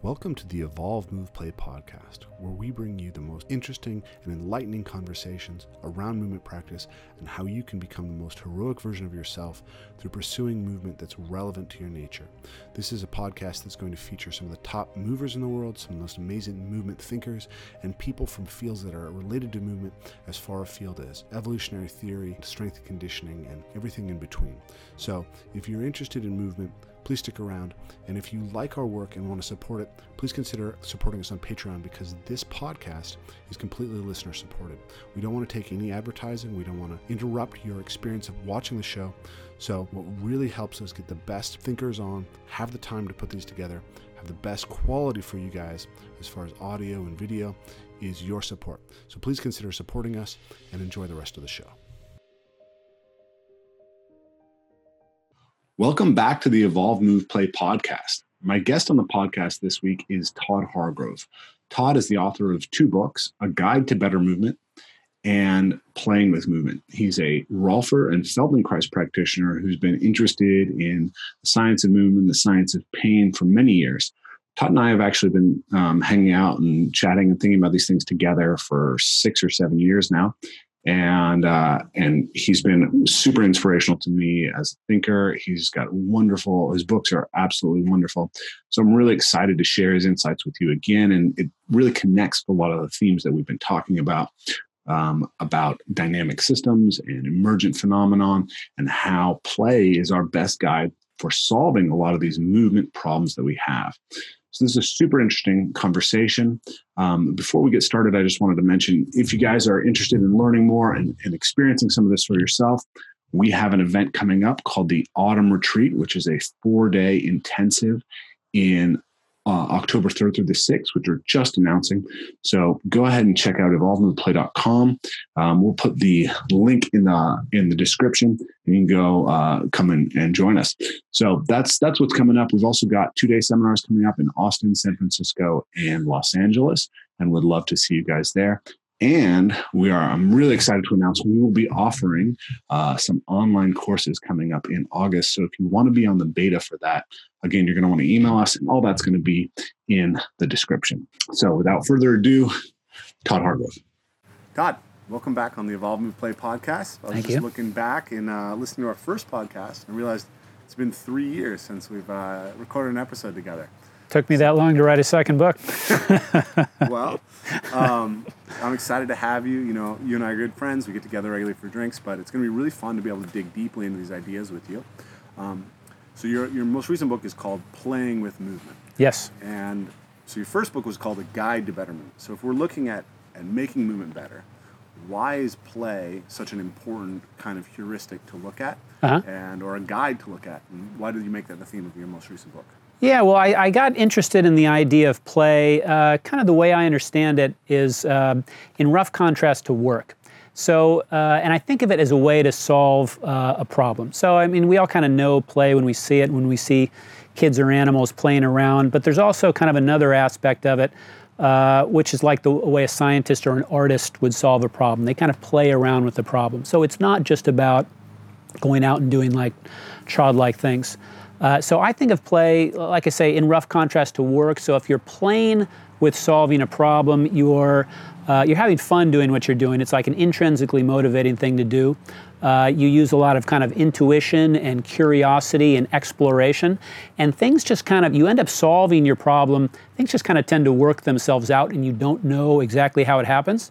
Welcome to the Evolve Move Play podcast, where we bring you the most interesting and enlightening conversations around movement practice and how you can become the most heroic version of yourself through pursuing movement that's relevant to your nature. This is a podcast that's going to feature some of the top movers in the world, some of the most amazing movement thinkers, and people from fields that are related to movement as far afield as evolutionary theory, strength and conditioning, and everything in between. So, if you're interested in movement, please stick around. And if you like our work and want to support it, please consider supporting us on Patreon because this podcast is completely listener supported. We don't want to take any advertising, we don't want to interrupt your experience of watching the show. So, what really helps us get the best thinkers on, have the time to put these together, have the best quality for you guys as far as audio and video is your support. So, please consider supporting us and enjoy the rest of the show. Welcome back to the Evolve Move Play podcast. My guest on the podcast this week is Todd Hargrove. Todd is the author of two books A Guide to Better Movement and Playing with Movement. He's a Rolfer and Feldenkrais practitioner who's been interested in the science of movement, the science of pain for many years. Todd and I have actually been um, hanging out and chatting and thinking about these things together for six or seven years now and uh, and he's been super inspirational to me as a thinker. He's got wonderful. His books are absolutely wonderful. So I'm really excited to share his insights with you again, and it really connects a lot of the themes that we've been talking about. Um, about dynamic systems and emergent phenomenon and how play is our best guide for solving a lot of these movement problems that we have. So this is a super interesting conversation. Um, before we get started, I just wanted to mention if you guys are interested in learning more and, and experiencing some of this for yourself, we have an event coming up called the Autumn Retreat, which is a four day intensive in uh, October 3rd through the 6th, which we're just announcing. So go ahead and check out evolvemoveplay.com. Um, we'll put the link in the in the description, and you can go uh, come in and join us. So that's that's what's coming up. We've also got two day seminars coming up in Austin, San Francisco, and Los Angeles, and would love to see you guys there. And we are, I'm really excited to announce we will be offering uh, some online courses coming up in August. So if you want to be on the beta for that, again, you're going to want to email us, and all that's going to be in the description. So without further ado, Todd Hargrove. Todd, welcome back on the Evolve Move Play podcast. I was Thank just you. looking back and uh, listening to our first podcast and realized it's been three years since we've uh, recorded an episode together. Took me that long to write a second book. well, um, I'm excited to have you. You know, you and I are good friends. We get together regularly for drinks, but it's going to be really fun to be able to dig deeply into these ideas with you. Um, so your your most recent book is called Playing with Movement, Yes. and so your first book was called A Guide to Better Movement. So if we're looking at and making movement better, why is play such an important kind of heuristic to look at, Uh-huh. and or a guide to look at? And why did you make that the theme of your most recent book? Yeah, well, I, I got interested in the idea of play. Uh, kind of the way I understand it is um in rough contrast to work. So, uh, and I think of it as a way to solve uh, a problem. So, I mean, we all kind of know play when we see it, when we see kids or animals playing around, but there's also kind of another aspect of it, uh, which is like the way a scientist or an artist would solve a problem. They kind of play around with the problem. So, it's not just about going out and doing like childlike things. Uh, so I think of play, like I say, in rough contrast to work. So if you're playing with solving a problem, you're uh, you're having fun doing what you're doing. It's like an intrinsically motivating thing to do. Uh, you use a lot of kind of intuition and curiosity and exploration, and things just kind of you end up solving your problem. Things just kind of tend to work themselves out, and you don't know exactly how it happens.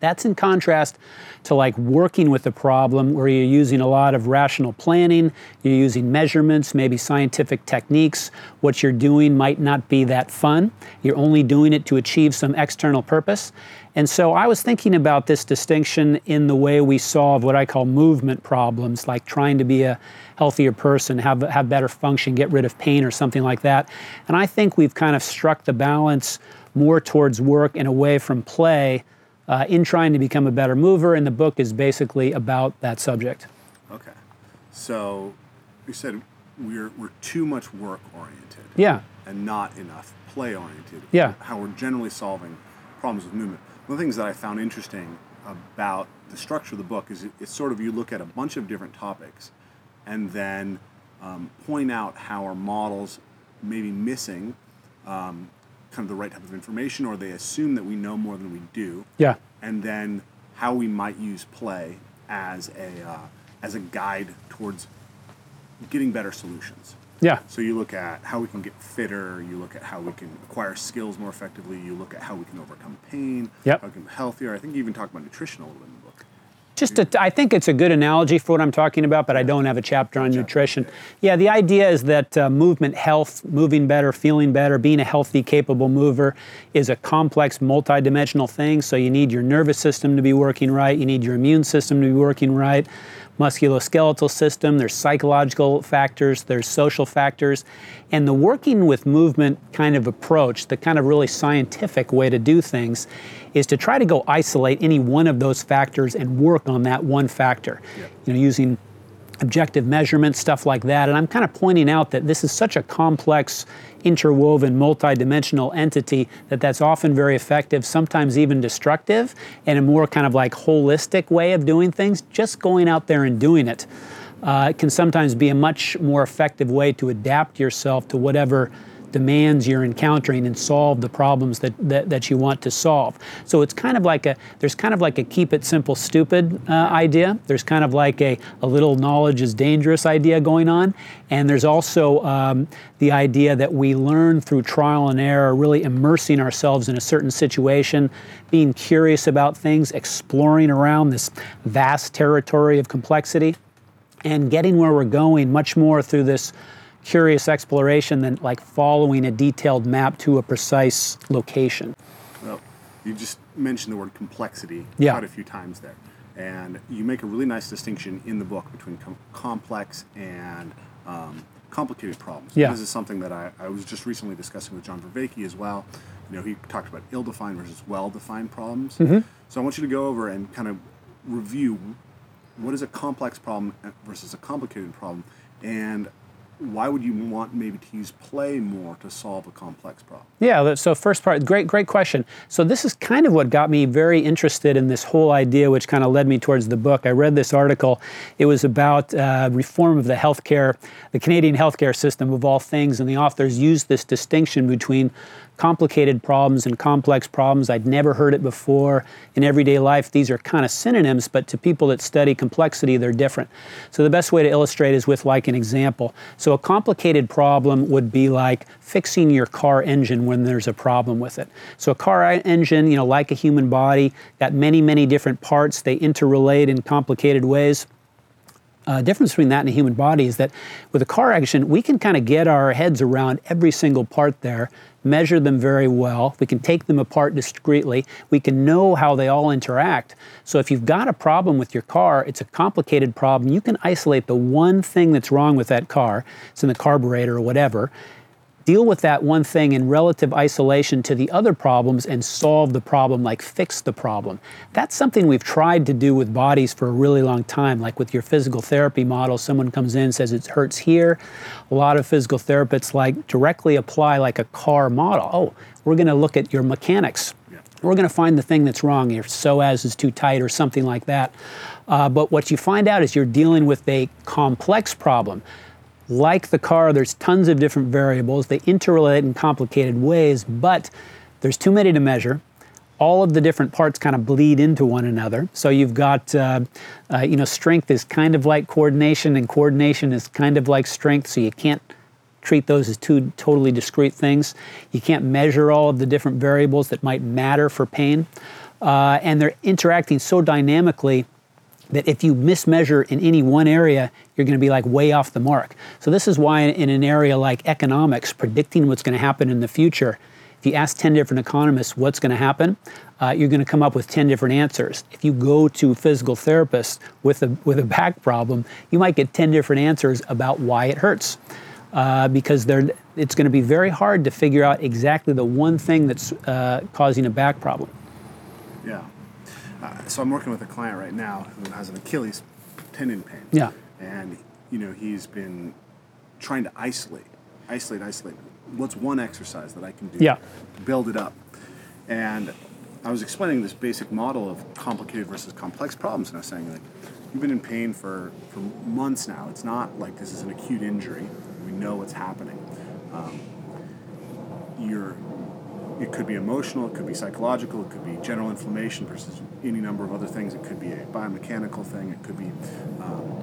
That's in contrast to like working with a problem where you're using a lot of rational planning, you're using measurements, maybe scientific techniques. What you're doing might not be that fun. You're only doing it to achieve some external purpose. And so I was thinking about this distinction in the way we solve what I call movement problems, like trying to be a healthier person, have, have better function, get rid of pain or something like that. And I think we've kind of struck the balance more towards work and away from play uh, in trying to become a better mover, and the book is basically about that subject. Okay, so you said we're we're too much work oriented. Yeah, and not enough play oriented. Yeah. How we're generally solving problems with movement. One of the things that I found interesting about the structure of the book is it, it's sort of you look at a bunch of different topics and then um, point out how our models may be missing um, kind of the right type of information, or they assume that we know more than we do. Yeah. And then how we might use play as a uh, as a guide towards getting better solutions. Yeah. So you look at how we can get fitter. You look at how we can acquire skills more effectively. You look at how we can overcome pain. Yep. How we can be healthier. I think you even talk about nutrition a little bit in the book. Just a, I think it's a good analogy for what I'm talking about, but I don't have a chapter on nutrition. Yeah, the idea is that uh, movement health, moving better, feeling better, being a healthy, capable mover is a complex, multidimensional thing. So you need your nervous system to be working right, you need your immune system to be working right, musculoskeletal system, there's psychological factors, there's social factors. And the working with movement kind of approach, the kind of really scientific way to do things, is to try to go isolate any one of those factors and work on that one factor. You know, using objective measurements, stuff like that. And I'm kind of pointing out that this is such a complex, interwoven, multidimensional entity that that's often very effective, sometimes even destructive, and a more kind of like holistic way of doing things. Just going out there and doing it uh, can sometimes be a much more effective way to adapt yourself to whatever demands you're encountering and solve the problems that, that, that you want to solve. So it's kind of like a, there's kind of like a keep it simple, stupid uh, idea. There's kind of like a, a little knowledge is dangerous idea going on. And there's also um, the idea that we learn through trial and error, really immersing ourselves in a certain situation, being curious about things, exploring around this vast territory of complexity, and getting where we're going much more through this curious exploration than like following a detailed map to a precise location. Well, you just mentioned the word complexity Yeah. quite a few times there. And you make a really nice distinction in the book between com- complex and um, complicated problems. Yeah. This is something that I, I was just recently discussing with John Vervaeke as well. You know, he talked about ill-defined versus well-defined problems. Mm-hmm. So I want you to go over and kind of review what is a complex problem versus a complicated problem, and why would you want maybe to use play more to solve a complex problem? Yeah, so first part, great, great question. So this is kind of what got me very interested in this whole idea, which kind of led me towards the book. I read this article. It was about uh, reform of the healthcare, the Canadian healthcare system of all things, and the authors used this distinction between complicated problems and complex problems. I'd never heard it before. In everyday life, these are kind of synonyms, but to people that study complexity, they're different. So the best way to illustrate is with like an example. So a complicated problem would be like fixing your car engine when there's a problem with it. So a car engine, you know, like a human body, got many, many different parts. They interrelate in complicated ways uh, difference between that and a human body is that with a car action, we can kind of get our heads around every single part there, measure them very well. We can take them apart discreetly. We can know how they all interact. So if you've got a problem with your car, it's a complicated problem. You can isolate the one thing that's wrong with that car. It's in the carburetor or whatever deal with that one thing in relative isolation to the other problems and solve the problem, like fix the problem. That's something we've tried to do with bodies for a really long time. Like with your physical therapy model, someone comes in says it hurts here. A lot of physical therapists like directly apply like a car model. Oh, we're going to look at your mechanics. We're going to find the thing that's wrong. Your psoas is too tight or something like that. Uh, but what you find out is you're dealing with a complex problem like the car, there's tons of different variables. They interrelate in complicated ways, but there's too many to measure. All of the different parts kind of bleed into one another. So you've got, uh, uh, you know, strength is kind of like coordination, and coordination is kind of like strength. So you can't treat those as two totally discrete things. You can't measure all of the different variables that might matter for pain. Uh, and they're interacting so dynamically that if you mismeasure in any one area, you're going to be like way off the mark. So this is why in an area like economics, predicting what's going to happen in the future, if you ask 10 different economists what's going to happen, uh, you're going to come up with 10 different answers. If you go to a physical therapists with a, with a back problem, you might get 10 different answers about why it hurts. Uh, because they're, it's going to be very hard to figure out exactly the one thing that's uh, causing a back problem. Yeah. Uh, so I'm working with a client right now who has an Achilles tendon pain. Yeah. And you know he's been trying to isolate, isolate, isolate. What's one exercise that I can do Yeah. to build it up? And I was explaining this basic model of complicated versus complex problems, and I was saying like, you've been in pain for for months now. It's not like this is an acute injury. We know what's happening. Um, you're it could be emotional, it could be psychological, it could be general inflammation versus any number of other things. It could be a biomechanical thing. It could be um,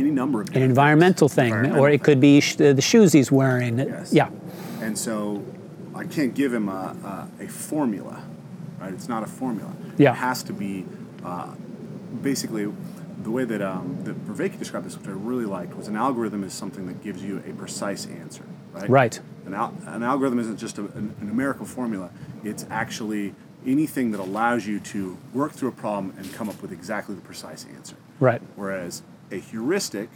any number of an environmental things. thing, environmental or it could be sh- the shoes he's wearing. Yes. Yeah. And so I can't give him a, a, a, formula, right? It's not a formula. Yeah. It has to be uh, basically the way that um, that Vervaeke described this, which I really liked, was an algorithm is something that gives you a precise answer, right? Right. An, al- an algorithm isn't just a, a numerical formula. It's actually anything that allows you to work through a problem and come up with exactly the precise answer. Right. Whereas a heuristic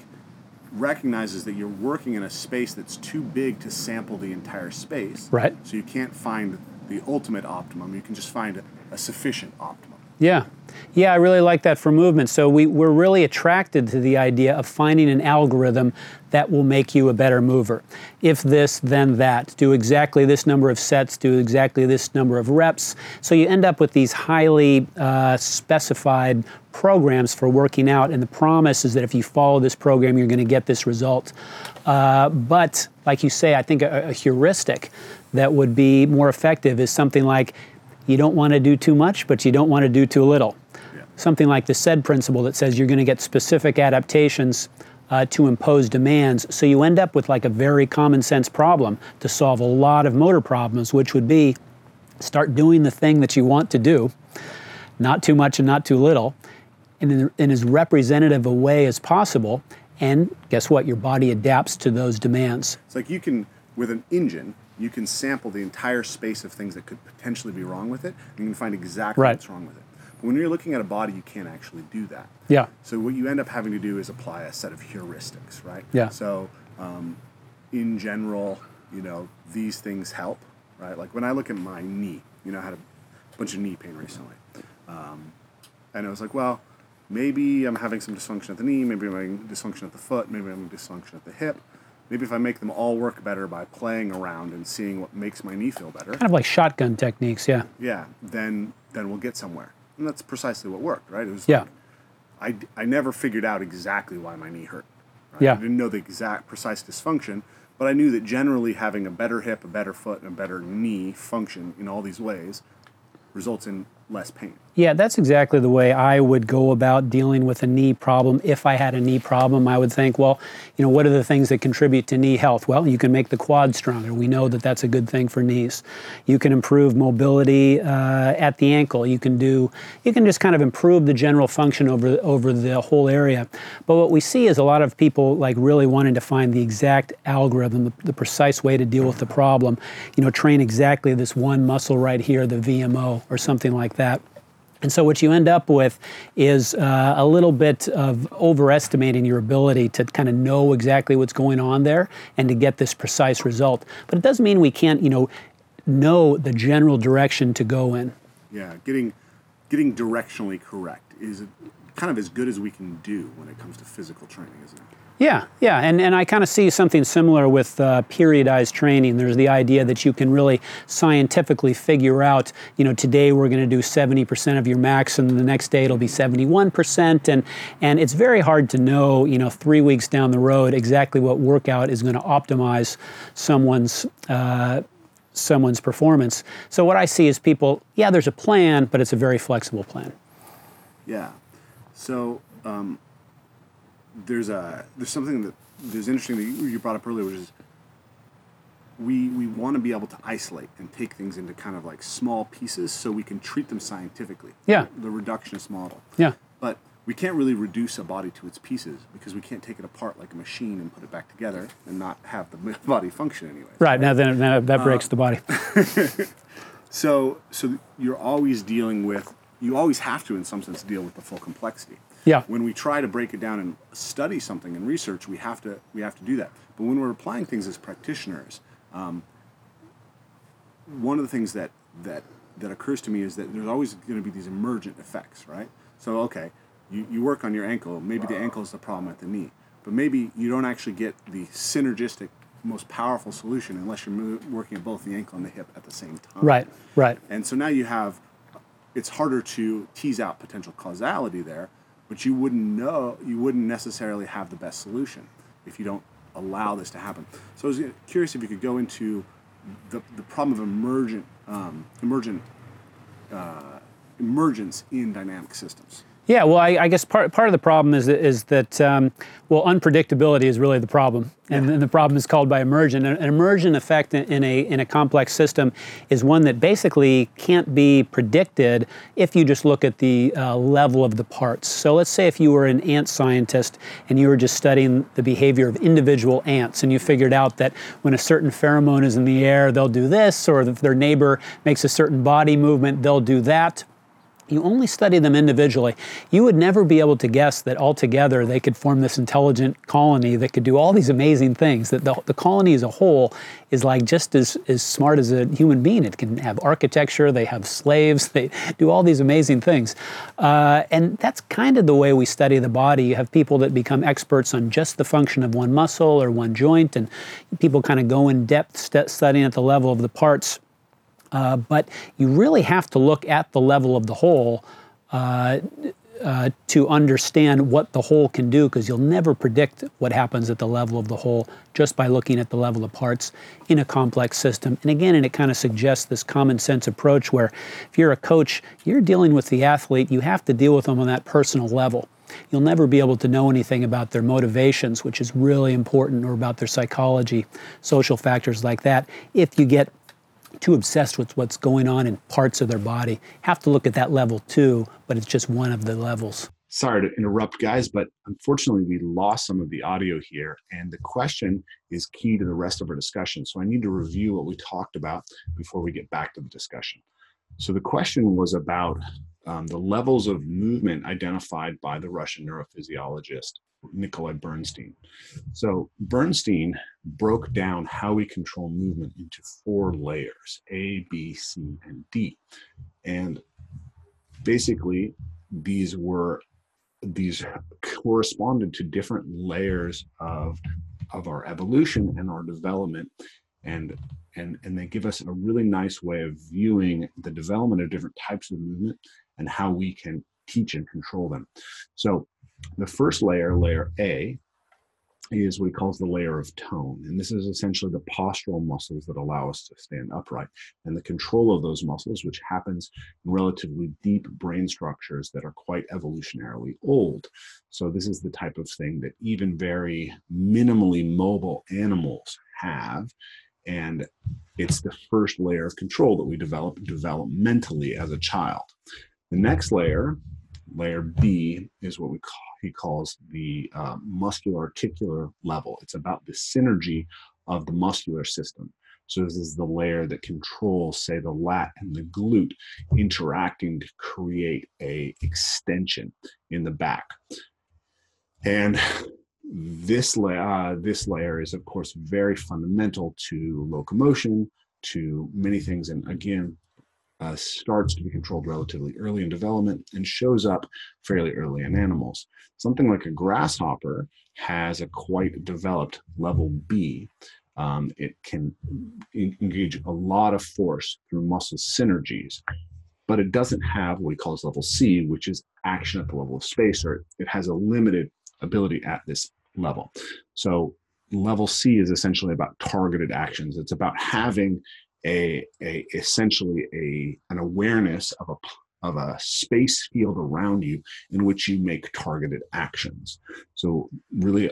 recognizes that you're working in a space that's too big to sample the entire space. Right. So you can't find the ultimate optimum. You can just find a, a sufficient optimum. Yeah. Yeah, I really like that for movement. So we, we're really attracted to the idea of finding an algorithm that will make you a better mover. If this, then that. Do exactly this number of sets, do exactly this number of reps. So you end up with these highly uh, specified programs for working out, and the promise is that if you follow this program, you're going to get this result. Uh, but, like you say, I think a, a heuristic that would be more effective is something like you don't want to do too much, but you don't want to do too little. Yeah. Something like the SAID principle that says you're going to get specific adaptations uh, to impose demands. So you end up with like a very common sense problem to solve a lot of motor problems, which would be start doing the thing that you want to do, not too much and not too little, in, in as representative a way as possible. And guess what? Your body adapts to those demands. It's like you can, with an engine, you can sample the entire space of things that could potentially be wrong with it, and you can find exactly right. what's wrong with it. But when you're looking at a body, you can't actually do that. Yeah. So what you end up having to do is apply a set of heuristics, right? Yeah. So um, in general, you know, these things help, right? Like when I look at my knee, you know, I had a bunch of knee pain recently, um, and I was like, well, maybe I'm having some dysfunction at the knee, maybe I'm having dysfunction at the foot, maybe I'm having dysfunction at the hip maybe if I make them all work better by playing around and seeing what makes my knee feel better. Kind of like shotgun techniques, yeah. Yeah, then then we'll get somewhere. And that's precisely what worked, right? It was yeah. Like, I, I never figured out exactly why my knee hurt. Right? Yeah. I didn't know the exact precise dysfunction, but I knew that generally having a better hip, a better foot, and a better knee function in all these ways results in less pain. Yeah, that's exactly the way I would go about dealing with a knee problem. If I had a knee problem, I would think, well, you know, what are the things that contribute to knee health? Well, you can make the quad stronger. We know that that's a good thing for knees. You can improve mobility uh, at the ankle. You can do, you can just kind of improve the general function over over the whole area. But what we see is a lot of people like really wanting to find the exact algorithm, the, the precise way to deal with the problem. You know, train exactly this one muscle right here, the VMO, or something like that. And so, what you end up with is uh, a little bit of overestimating your ability to kind of know exactly what's going on there and to get this precise result. But it doesn't mean we can't, you know, know the general direction to go in. Yeah, getting getting directionally correct is kind of as good as we can do when it comes to physical training, isn't it? Yeah, yeah, and, and I kind of see something similar with uh, periodized training. There's the idea that you can really scientifically figure out, you know, today we're going to do 70% of your max, and the next day it'll be 71%, and and it's very hard to know, you know, three weeks down the road exactly what workout is going to optimize someone's. Uh, someone's performance. So what I see is people, yeah, there's a plan, but it's a very flexible plan. Yeah. So um, there's a there's something that there's interesting that you brought up earlier, which is we we want to be able to isolate and take things into kind of like small pieces so we can treat them scientifically. Yeah. The reductionist model. Yeah. But we can't really reduce a body to its pieces because we can't take it apart like a machine and put it back together and not have the body function anyway. Right. Now then, now that breaks uh, the body. so so you're always dealing with you always have to in some sense deal with the full complexity. Yeah. When we try to break it down and study something and research, we have to we have to do that. But when we're applying things as practitioners, um, one of the things that that that occurs to me is that there's always going to be these emergent effects, right? So okay, you, you work on your ankle. Maybe the ankle is the problem at the knee, but maybe you don't actually get the synergistic, most powerful solution unless you're working at both the ankle and the hip at the same time. Right. Right. And so now you have, it's harder to tease out potential causality there but you wouldn't know, you wouldn't necessarily have the best solution if you don't allow this to happen. So I was curious if you could go into the, the problem of emergent um, emergent uh, emergence in dynamic systems. Yeah, well, I, I, guess part part of the problem is that, is that um, well, unpredictability is really the problem, and, yeah. and the problem is called by emergent. An, emergent effect in, in, a in a complex system is one that basically can't be predicted if you just look at the uh, level of the parts. So let's say if you were an ant scientist and you were just studying the behavior of individual ants, and you figured out that when a certain pheromone is in the air, they'll do this, or if their neighbor makes a certain body movement, they'll do that you only study them individually, you would never be able to guess that altogether they could form this intelligent colony that could do all these amazing things. That the, the colony as a whole is like just as, as smart as a human being. It can have architecture, they have slaves, they do all these amazing things. Uh, and that's kind of the way we study the body. You have people that become experts on just the function of one muscle or one joint, and people kind of go in depth st- studying at the level of the parts uh, but you really have to look at the level of the whole uh, uh, to understand what the whole can do because you'll never predict what happens at the level of the whole just by looking at the level of parts in a complex system. And again, and it kind of suggests this common sense approach where if you're a coach, you're dealing with the athlete, you have to deal with them on that personal level. You'll never be able to know anything about their motivations, which is really important, or about their psychology, social factors like that, if you get too obsessed with what's going on in parts of their body. Have to look at that level too, but it's just one of the levels. Sorry to interrupt, guys, but unfortunately, we lost some of the audio here, and the question is key to the rest of our discussion. So I need to review what we talked about before we get back to the discussion. So the question was about um, the levels of movement identified by the Russian neurophysiologist Nikolai Bernstein. So Bernstein broke down how we control movement into four layers A, B, C, and D. And basically, these were these corresponded to different layers of of our evolution and our development and and and they give us a really nice way of viewing the development of different types of movement and how we can teach and control them so the first layer, layer A, is what he calls the layer of tone. And this is essentially the postural muscles that allow us to stand upright and the control of those muscles, which happens in relatively deep brain structures that are quite evolutionarily old. So, this is the type of thing that even very minimally mobile animals have. And it's the first layer of control that we develop developmentally as a child. The next layer layer B is what we call, he calls the uh, muscular articular level. It's about the synergy of the muscular system. So this is the layer that controls, say, the lat and the glute interacting to create a extension in the back. And this layer, uh, this layer is, of course, very fundamental to locomotion, to many things. And again, uh, starts to be controlled relatively early in development and shows up fairly early in animals. Something like a grasshopper has a quite developed level B. Um, it can engage a lot of force through muscle synergies, but it doesn't have what he calls level C, which is action at the level of space, or it has a limited ability at this level. So level C is essentially about targeted actions. It's about having a, a essentially a an awareness of a of a space field around you in which you make targeted actions. So really,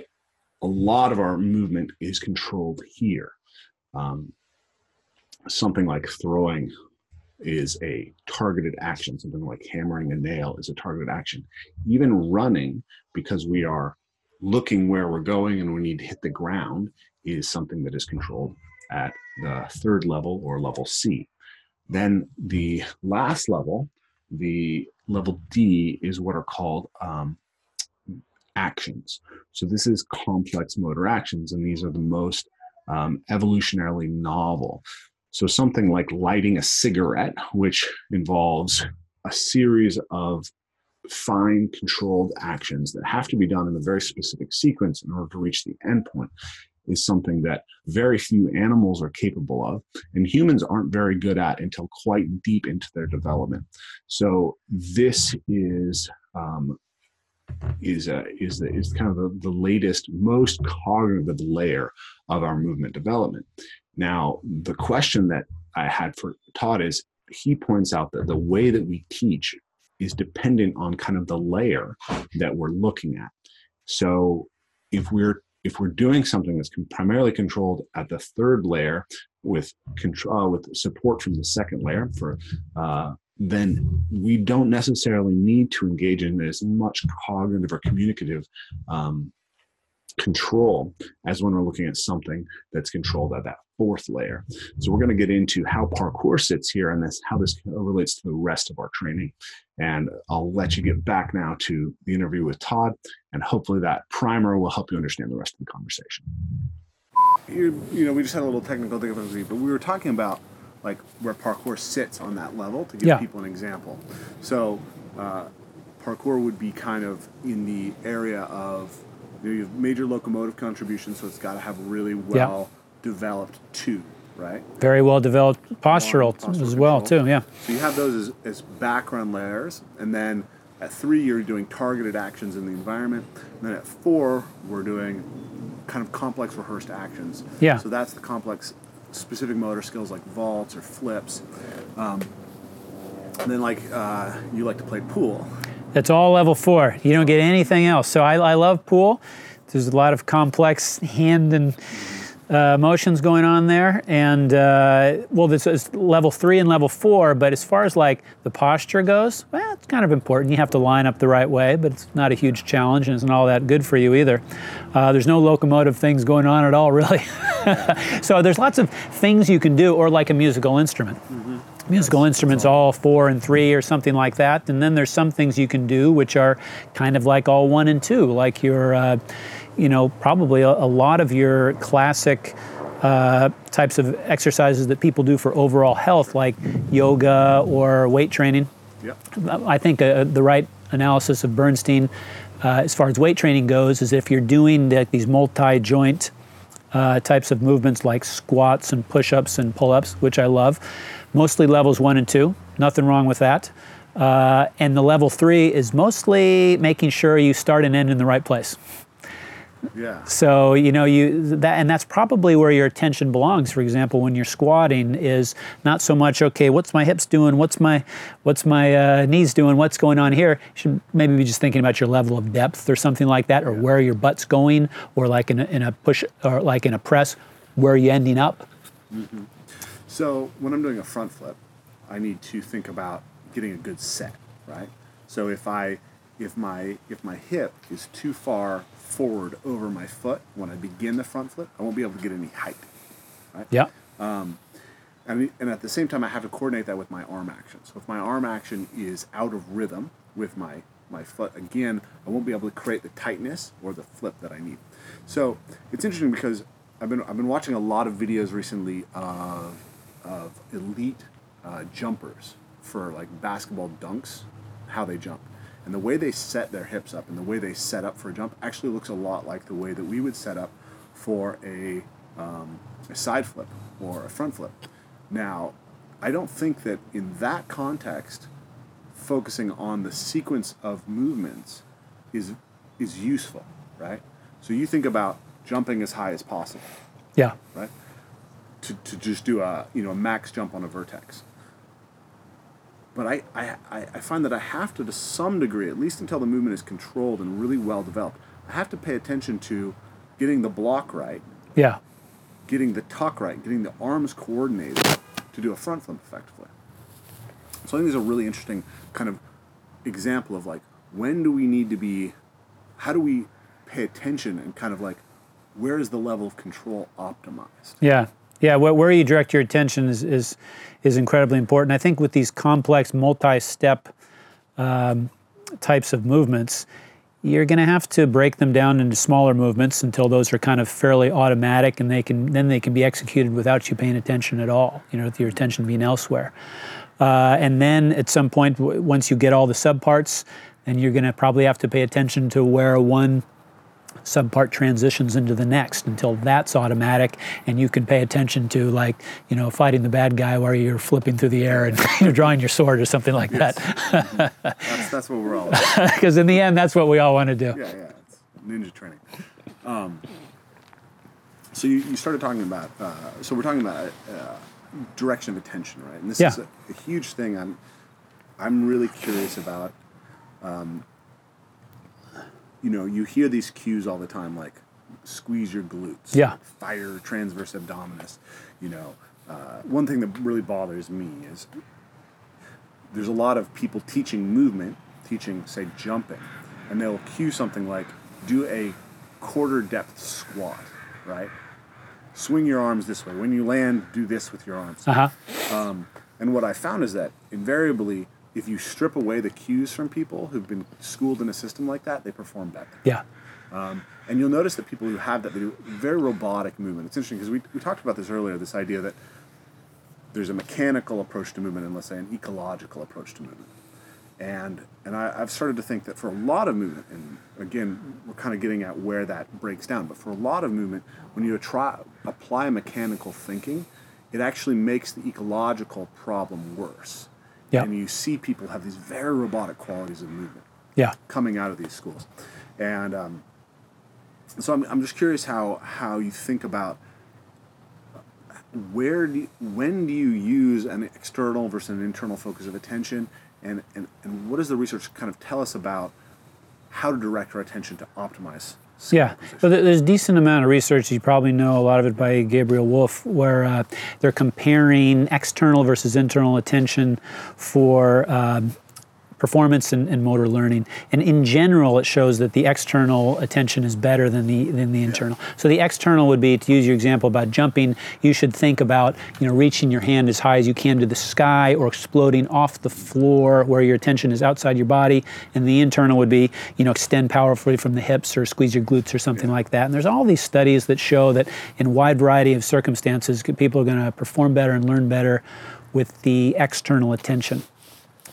a lot of our movement is controlled here. Um, something like throwing is a targeted action. Something like hammering a nail is a targeted action. Even running, because we are looking where we're going and we need to hit the ground, is something that is controlled at the third level or level C. Then the last level, the level D, is what are called um, actions. So this is complex motor actions, and these are the most um, evolutionarily novel. So something like lighting a cigarette, which involves a series of fine controlled actions that have to be done in a very specific sequence in order to reach the endpoint is something that very few animals are capable of, and humans aren't very good at until quite deep into their development. So, this is um, is uh, is the, is kind of the latest, most cognitive layer of our movement development. Now, the question that I had for Todd is he points out that the way that we teach is dependent on kind of the layer that we're looking at. So if we're if we're doing something that's primarily controlled at the third layer with control uh, with support from the second layer for uh, then we don't necessarily need to engage in as much cognitive or communicative um, control as when we're looking at something that's controlled at that fourth layer. So we're going to get into how parkour sits here and this how this relates to the rest of our training. And I'll let you get back now to the interview with Todd, and hopefully that primer will help you understand the rest of the conversation. You, you know, we just had a little technical difficulty, but we were talking about like where parkour sits on that level to give yeah. people an example. So uh, parkour would be kind of in the area of you, know, you have major locomotive contribution, so it's got to have really well yeah. Developed two, right? Very well developed postural, postural as well too. Yeah. So you have those as, as background layers, and then at three you're doing targeted actions in the environment, and then at four we're doing kind of complex rehearsed actions. Yeah. So that's the complex specific motor skills like vaults or flips. Um, and then like uh, you like to play pool. That's all level four. You don't get anything else. So I, I love pool. There's a lot of complex hand and uh, motions going on there. And uh, well, this is level three and level four. But as far as like the posture goes, well, it's kind of important. You have to line up the right way, but it's not a huge challenge and it's not all that good for you either. Uh, there's no locomotive things going on at all, really. so there's lots of things you can do, or like a musical instrument. Mm-hmm. Musical instruments, all four and three, or something like that. And then there's some things you can do which are kind of like all one and two, like your uh, you know, probably a, a lot of your classic uh, types of exercises that people do for overall health, like yoga or weight training. Yep. I think uh, the right analysis of Bernstein, uh, as far as weight training goes, is if you're doing the, these multi-joint uh, types of movements like squats and push-ups and pull-ups, which I love, mostly levels one and two. Nothing wrong with that. Uh, and the level three is mostly making sure you start and end in the right place. Yeah. So you know you that and that's probably where your attention belongs. For example, when you're squatting, is not so much okay. What's my hips doing? What's my what's my uh, knees doing? What's going on here? You should maybe be just thinking about your level of depth or something like that, or yeah. where your butt's going, or like in a, in a push or like in a press, where are you ending up? Mm-hmm. So when I'm doing a front flip, I need to think about getting a good set, right? So if I if my if my hip is too far forward over my foot when I begin the front flip, I won't be able to get any height. Right? Yeah. Um, and, and at the same time, I have to coordinate that with my arm action. So if my arm action is out of rhythm with my, my foot, again, I won't be able to create the tightness or the flip that I need. So it's interesting because I've been, I've been watching a lot of videos recently of, of elite uh, jumpers for like basketball dunks, how they jump. And the way they set their hips up and the way they set up for a jump actually looks a lot like the way that we would set up for a, um, a side flip or a front flip. Now, I don't think that in that context, focusing on the sequence of movements is is useful, right? So you think about jumping as high as possible. Yeah. Right. To, to just do a you know a max jump on a Vertec but I, I, I find that I have to, to some degree, at least until the movement is controlled and really well developed, I have to pay attention to getting the block right. Yeah. Getting the tuck right, getting the arms coordinated to do a front flip effectively. So I think there's a really interesting kind of example of like when do we need to be, how do we pay attention and kind of like where is the level of control optimized? Yeah. Yeah, where you direct your attention is, is, is incredibly important. I think with these complex multi-step um, types of movements, you're going to have to break them down into smaller movements until those are kind of fairly automatic, and they can then they can be executed without you paying attention at all. You know, with your attention being elsewhere. Uh, and then at some point, once you get all the subparts, then you're going to probably have to pay attention to where one subpart transitions into the next until that's automatic and you can pay attention to like you know fighting the bad guy while you're flipping through the air and you know, drawing your sword or something like Yes. that That's, that's what we're all about. because in the end that's what we all want to do Yeah, yeah. It's ninja training. Um, so you, you started talking about. Uh, so we're talking about uh, direction of attention, right? And this is a, a huge thing. I'm I'm really curious about. Um, you know, you hear these cues all the time, like squeeze your glutes, Yeah. fire transverse abdominis. You know, uh, one thing that really bothers me is there's a lot of people teaching movement, teaching, say, jumping, and they'll cue something like do a quarter depth squat, right? Swing your arms this way. When you land, do this with your arms. uh-huh And what I found is that invariably, if you strip away the cues from people who've been schooled in a system like that, they perform better. yeah um, And you'll notice that people who have that, they do very robotic movement. It's interesting because we, we talked about this earlier this idea that there's a mechanical approach to movement and let's say an ecological approach to movement. And, and I, I've started to think that for a lot of movement, and again, we're kind of getting at where that breaks down, but for a lot of movement, when you try, apply mechanical thinking, it actually makes the ecological problem worse. Yeah. And you see people have these very robotic qualities of movement yeah coming out of these schools. And um, so I'm, I'm just curious how, how you think about where do you, when do you use an external versus an internal focus of attention and, and, and what does the research kind of tell us about how to direct our attention to optimize Yeah, well, there's a decent amount of research. You probably know a lot of it by Gabriel Wulf, where uh, they're comparing external versus internal attention for um, performance and, and motor learning. And in general, it shows that the external attention is better than the than the internal. So the external would be, to use your example about jumping, you should think about you know reaching your hand as high as you can to the sky or exploding off the floor where your attention is outside your body. And the internal would be you know extend powerfully from the hips or squeeze your glutes or something like that. And there's all these studies that show that in wide variety of circumstances, people are going to perform better and learn better with the external attention.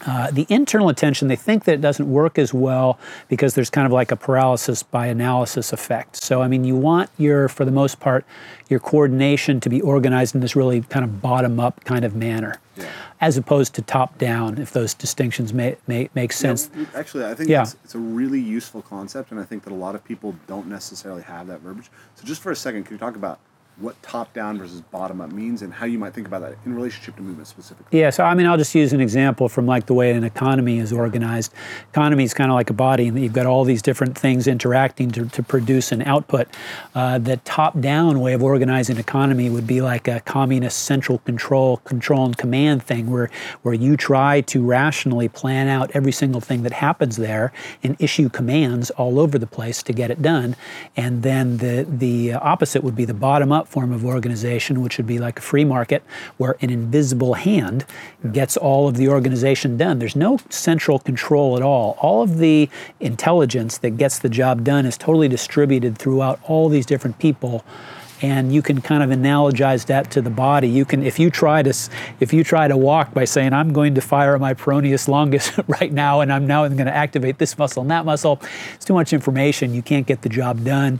Uh, the internal attention, they think that it doesn't work as well because there's kind of like a paralysis by analysis effect. So, I mean, you want your, for the most part, your coordination to be organized in this really kind of bottom up kind of manner, Yeah. as opposed to top down, if those distinctions may, may make sense. Yeah, actually, I think Yeah. it's, it's a really useful concept, and I think that a lot of people don't necessarily have that verbiage. So, just for a second, can you talk about what top down versus bottom up means and how you might think about that in relationship to movement specifically? Yeah, so I mean, I'll just use an example from like the way an economy is organized. Economy is kind of like a body, and you've got all these different things interacting to, to produce an output. Uh, the top-down way of organizing economy would be like a communist central control, control and command thing, where where you try to rationally plan out every single thing that happens there and issue commands all over the place to get it done. And then the the opposite would be the bottom-up form of organization, which would be like a free market, where an invisible hand gets all of the organization done. There's no central control at all. All of the intelligence that gets the job done is totally distributed throughout all these different people. And you can kind of analogize that to the body. You can, if you try to, if you try to walk by saying, "I'm going to fire my peroneus longus right now, and I'm now going to activate this muscle and that muscle," it's too much information. You can't get the job done.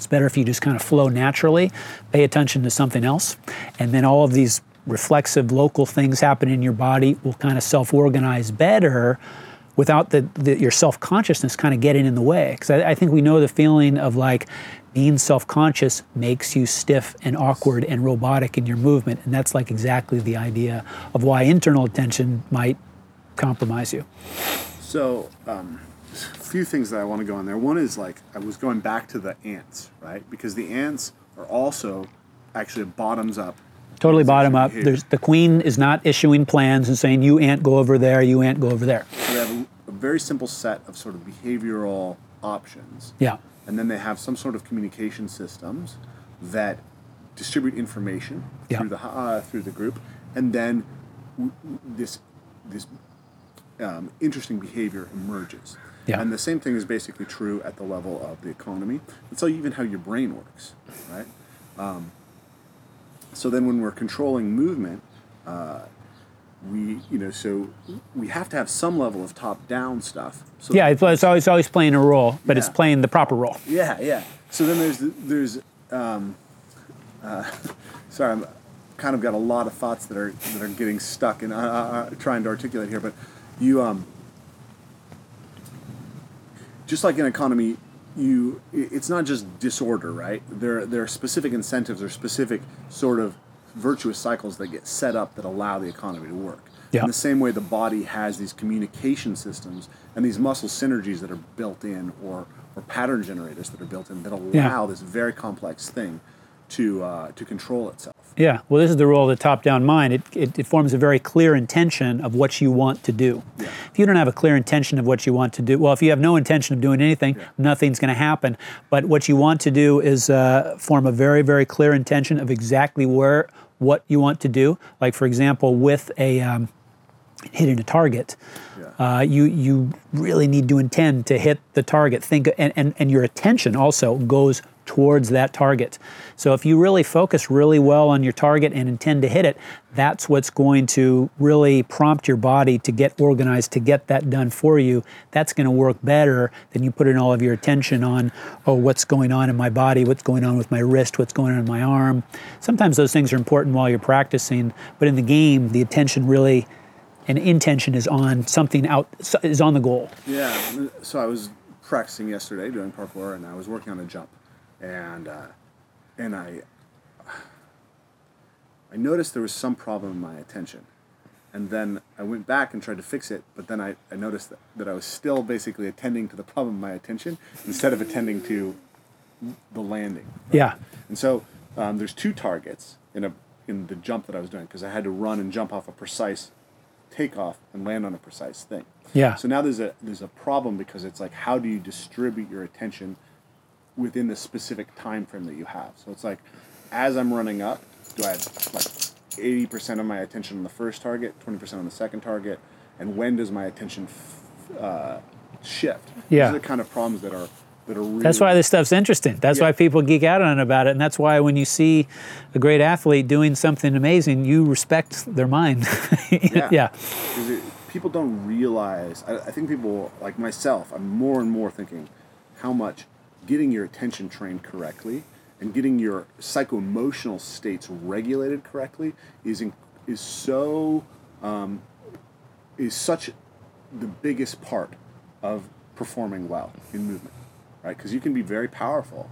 It's better if you just kind of flow naturally, pay attention to something else, and then all of these reflexive local things happen in your body will kind of self-organize better without the, the your self-consciousness kind of getting in the way. Because I, I think we know the feeling of like being self-conscious makes you stiff and awkward and robotic in your movement, and that's like exactly the idea of why internal attention might compromise you. So, um, a few things that I want to go on there. One is like I was going back to the ants, right? Because the ants are also actually a bottoms up. Totally bottom up. behavior. There's, the queen is not issuing plans and saying, you ant go over there, you ant go over there. So they have a, a very simple set of sort of behavioral options. Yeah. And then they have some sort of communication systems that distribute information Yeah. through the uh, through the group, and then w- w- this this um, interesting behavior emerges. Yeah. And the same thing is basically true at the level of the economy. It's all even how your brain works, right? Um, so then when we're controlling movement, uh, we you know so we have to have some level of top down stuff. So Yeah, it's, it's always always playing a role, but it's playing the proper role. yeah, yeah. So then there's there's um, uh, sorry, I'm kind of got a lot of thoughts that are that are getting stuck and uh, uh, trying to articulate here. But you um, just like in an economy, you it's not just disorder, right? There there are specific incentives or specific sort of virtuous cycles that get set up that allow the economy to work. Yeah. In the same way, the body has these communication systems and these muscle synergies that are built in, or or pattern generators that are built in that allow Yeah. this very complex thing to uh, to control itself. Yeah, well, this is the role of the top down mind. It, it, it forms a very clear intention of what you want to do. Yeah. If you don't have a clear intention of what you want to do, well, if you have no intention of doing anything, nothing's going to happen. But what you want to do is uh, form a very, very clear intention of exactly where, what you want to do. Like, for example, with a um, hitting a target. Yeah. Uh, you you really need to intend to hit the target. Think and, and, and your attention also goes towards that target. So if you really focus really well on your target and intend to hit it, that's what's going to really prompt your body to get organized to get that done for you. That's going to work better than you putting all of your attention on, oh, what's going on in my body, what's going on with my wrist, what's going on in my arm. Sometimes those things are important while you're practicing, but in the game, the attention really and intention is on something out is on the goal. Yeah. So I was practicing yesterday doing parkour, and I was working on a jump, and uh, and I I noticed there was some problem in my attention, and then I went back and tried to fix it, but then I, I noticed that, that I was still basically attending to the problem of my attention instead of attending to the landing. Yeah. And so um, there's two targets in a in the jump that I was doing because I had to run and jump off a precise takeoff and land on a precise thing. Yeah. So now there's a there's a problem because it's like how do you distribute your attention within the specific time frame that you have? So it's like as I'm running up, do I have like 80% of my attention on the first target, 20% on the second target, and when does my attention f- uh, shift? Yeah. These are the kind of problems that are that are really That's why this stuff's interesting. That's Yeah. why people geek out on it about it. And that's why when you see a great athlete doing something amazing, you respect their mind. yeah. Because it, people don't realize, I, I think people, like myself, I'm more and more thinking how much getting your attention trained correctly and getting your psycho-emotional states regulated correctly is, in, is so, um, is such the biggest part of performing well in movement, right? Because you can be very powerful.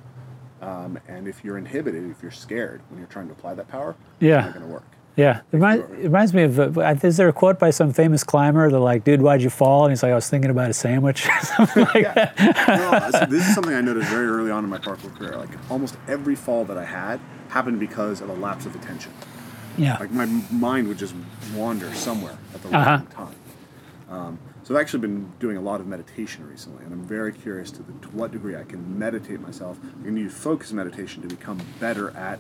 Um, and if you're inhibited, if you're scared when you're trying to apply that power, Yeah. it's not going to work. Yeah, it reminds, it reminds me of. Uh, is there a quote by some famous climber? They're like, "Dude, why'd you fall?" And he's like, "I was thinking about a sandwich." Something like that. this is something I noticed very early on in my parkour career. Like almost every fall that I had happened because of a lapse of attention. Yeah, Like my mind would just wander somewhere at the Uh-huh. wrong time. Um, so I've actually been doing a lot of meditation recently, and I'm very curious to, the, to what degree I can meditate myself. I'm going to use focus meditation to become better at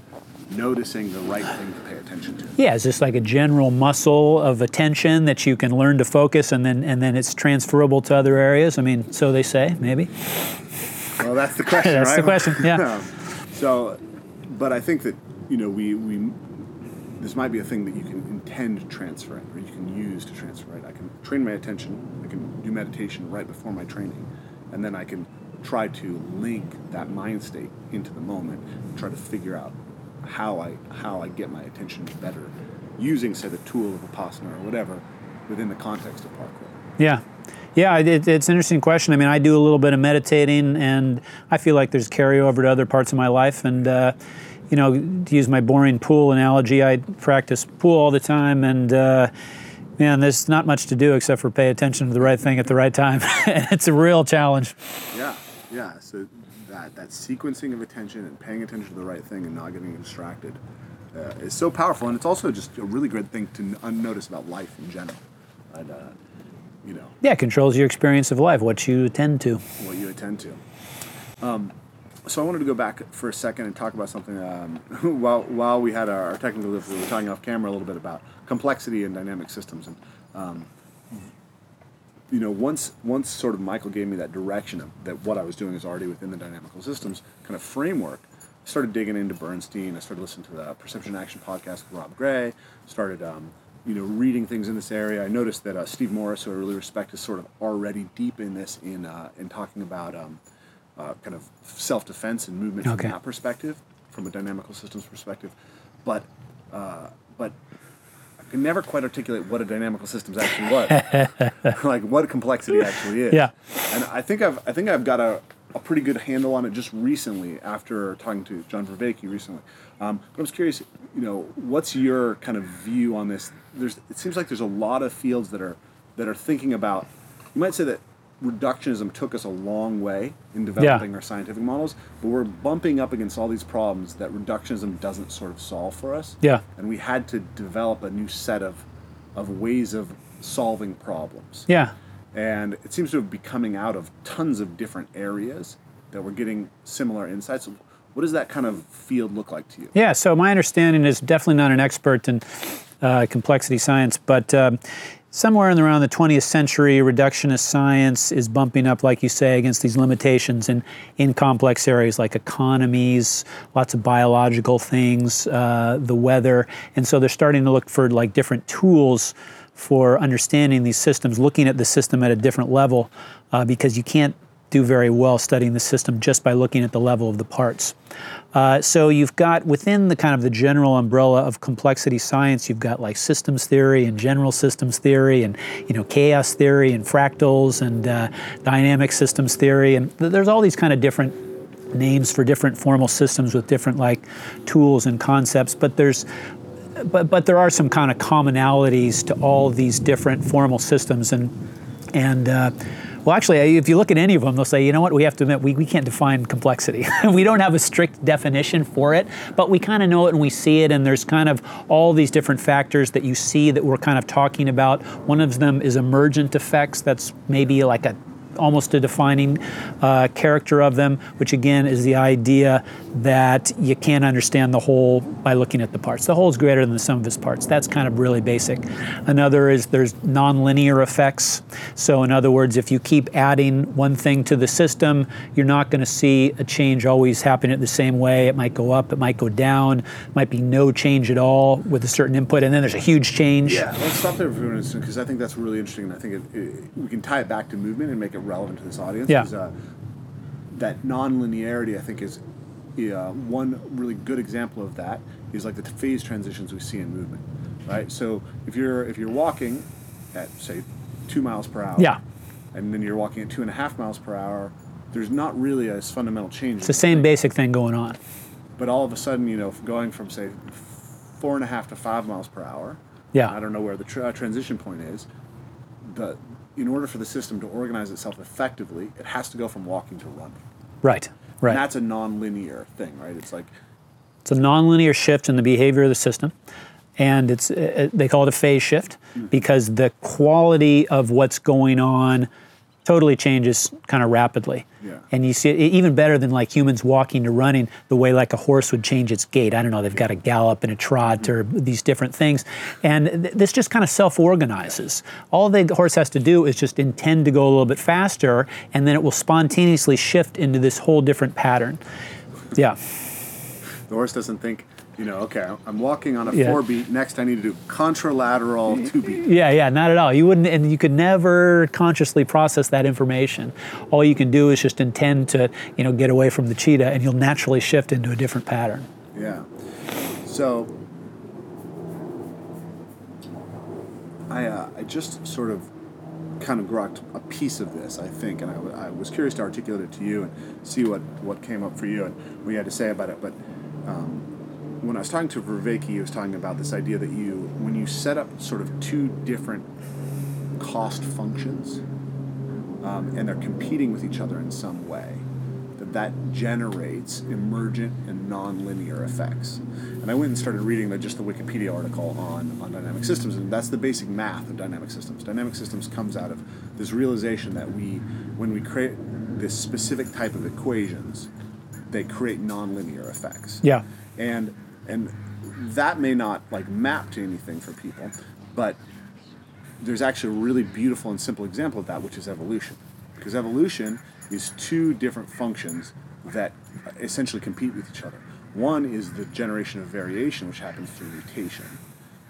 noticing the right thing to pay attention to. yeah. It's just like a general muscle of attention that you can learn to focus, and then and then it's transferable to other areas. I mean, so they say, maybe. Well, that's the question, That's right? the question, yeah. So, but I think that you know we we this might be a thing that you can intend transferring or you can use to transfer. Right? I can train my attention. I can do meditation right before my training, and then I can try to link that mind state into the moment and try to figure out how I how I get my attention better using, say, the tool of Vipassana or whatever within the context of parkour. Yeah. Yeah, it, it's an interesting question. I mean, I do a little bit of meditating, and I feel like there's carryover to other parts of my life. And, uh, you know, to use my boring pool analogy, I practice pool all the time, and, uh, man, there's not much to do except for pay attention to the right thing at the right time. it's a real challenge. Yeah, yeah. So that that sequencing of attention and paying attention to the right thing and not getting distracted uh, is so powerful, and it's also just a really great thing to unnotice about life in general. And, uh, you know Yeah, it controls your experience of life, what you attend to. what you attend to. Um, so I wanted to go back for a second and talk about something. Um, while while we had our, technical difficulty, we were talking off camera a little bit about complexity and dynamic systems, and um, you know, once once sort of Michael gave me that direction of that what I was doing is already within the dynamical systems kind of framework. I started digging into Bernstein. I started listening to the Perception Action podcast with Rob Gray. Started, um, you know, reading things in this area. I noticed that uh, Steve Morris, who I really respect, is sort of already deep in this in uh, in talking about um, uh, kind of self defense and movement Okay. from that perspective, from a dynamical systems perspective. But uh, but I can never quite articulate what a dynamical systems actually was, like what complexity actually is. Yeah. And I think I've I think I've got a, a pretty good handle on it just recently after talking to John Vervaeke recently. Um, but I was curious, you know, what's your kind of view on this? There's it seems like there's a lot of fields that are that are thinking about. You might say that reductionism took us a long way in developing our scientific models, but we're bumping up against all these problems that reductionism doesn't sort of solve for us. Yeah. And we had to develop a new set of of ways of solving problems. Yeah. And it seems to have be coming out of tons of different areas that we're getting similar insights. What does that kind of field look like to you? Yeah, so my understanding is definitely not an expert in uh, complexity science, but um, somewhere in around the 20th century, reductionist science is bumping up, like you say, against these limitations in, in complex areas like economies, lots of biological things, uh, the weather, and so they're starting to look for like different tools for understanding these systems, looking at the system at a different level, uh, because you can't do very well studying the system just by looking at the level of the parts. Uh, so you've got within the kind of the general umbrella of complexity science, you've got like systems theory and general systems theory, and you know chaos theory and fractals and uh, dynamic systems theory, and th- there's all these kind of different names for different formal systems with different like tools and concepts. But there's but but there are some kind of commonalities to all these different formal systems and and uh, well actually if you look at any of them they'll say you know what? We have to admit we, we can't define complexity. We don't have a strict definition for it but we kind of know it and we see it and there's kind of all these different factors that you see that we're kind of talking about. One of them is emergent effects. That's maybe like a almost a defining uh, character of them, which again is the idea that you can't understand the whole by looking at the parts. The whole is greater than the sum of its parts. That's kind of really basic. Another is there's nonlinear effects. So, in other words, if you keep adding one thing to the system, you're not going to see a change always happen at the same way. It might go up, it might go down, might be no change at all with a certain input, and then there's a huge change. Yeah, let's stop there for a minute because I think that's really interesting, I think it, it, we can tie it back to movement and make it relevant to this audience. is Uh, that non-linearity, I think, is uh, one really good example of that. Is like the phase transitions we see in movement, right? So if you're if you're walking at say two miles per hour, Yeah. and then you're walking at two and a half miles per hour, there's not really a fundamental change. It's the same basic thing going on. But all of a sudden, you know, going from say four and a half to five miles per hour. Yeah. I don't know where the tra- transition point is. The in order for the system to organize itself effectively, it has to go from walking to running. Right, right. And that's a non-linear thing, right? It's like It's a nonlinear shift in the behavior of the system, and it's uh, they call it a phase shift because the quality of what's going on totally changes kind of rapidly. Yeah. And you see it even better than like humans walking to running, the way like a horse would change its gait. I don't know, they've got a gallop and a trot or these different things. And th- this just kind of self organizes. All the horse has to do is just intend to go a little bit faster, and then it will spontaneously shift into this whole different pattern. Yeah. the horse doesn't think, you know, okay, I'm walking on a Yeah. four beat. Next, I need to do contralateral two beat. Yeah, yeah, not at all. You wouldn't, and you could never consciously process that information. All you can do is just intend to, you know, get away from the cheetah, and you'll naturally shift into a different pattern. Yeah. So I, uh, I just sort of kind of grokked a piece of this, I think, and I, w- I was curious to articulate it to you and see what, what came up for you and what you had to say about it. But um, when I was talking to Vervaeke, he was talking about this idea that you, when you set up sort of two different cost functions, um, and they're competing with each other in some way, that that generates emergent and nonlinear effects. And I went and started reading the, just the Wikipedia article on, on dynamic systems, and that's the basic math of dynamic systems. Dynamic systems comes out of this realization that we, when we create this specific type of equations, they create nonlinear effects Yeah, and and that may not like map to anything for people but there's actually a really beautiful and simple example of that which is evolution. Because evolution is two different functions that essentially compete with each other. One is the generation of variation which happens through mutation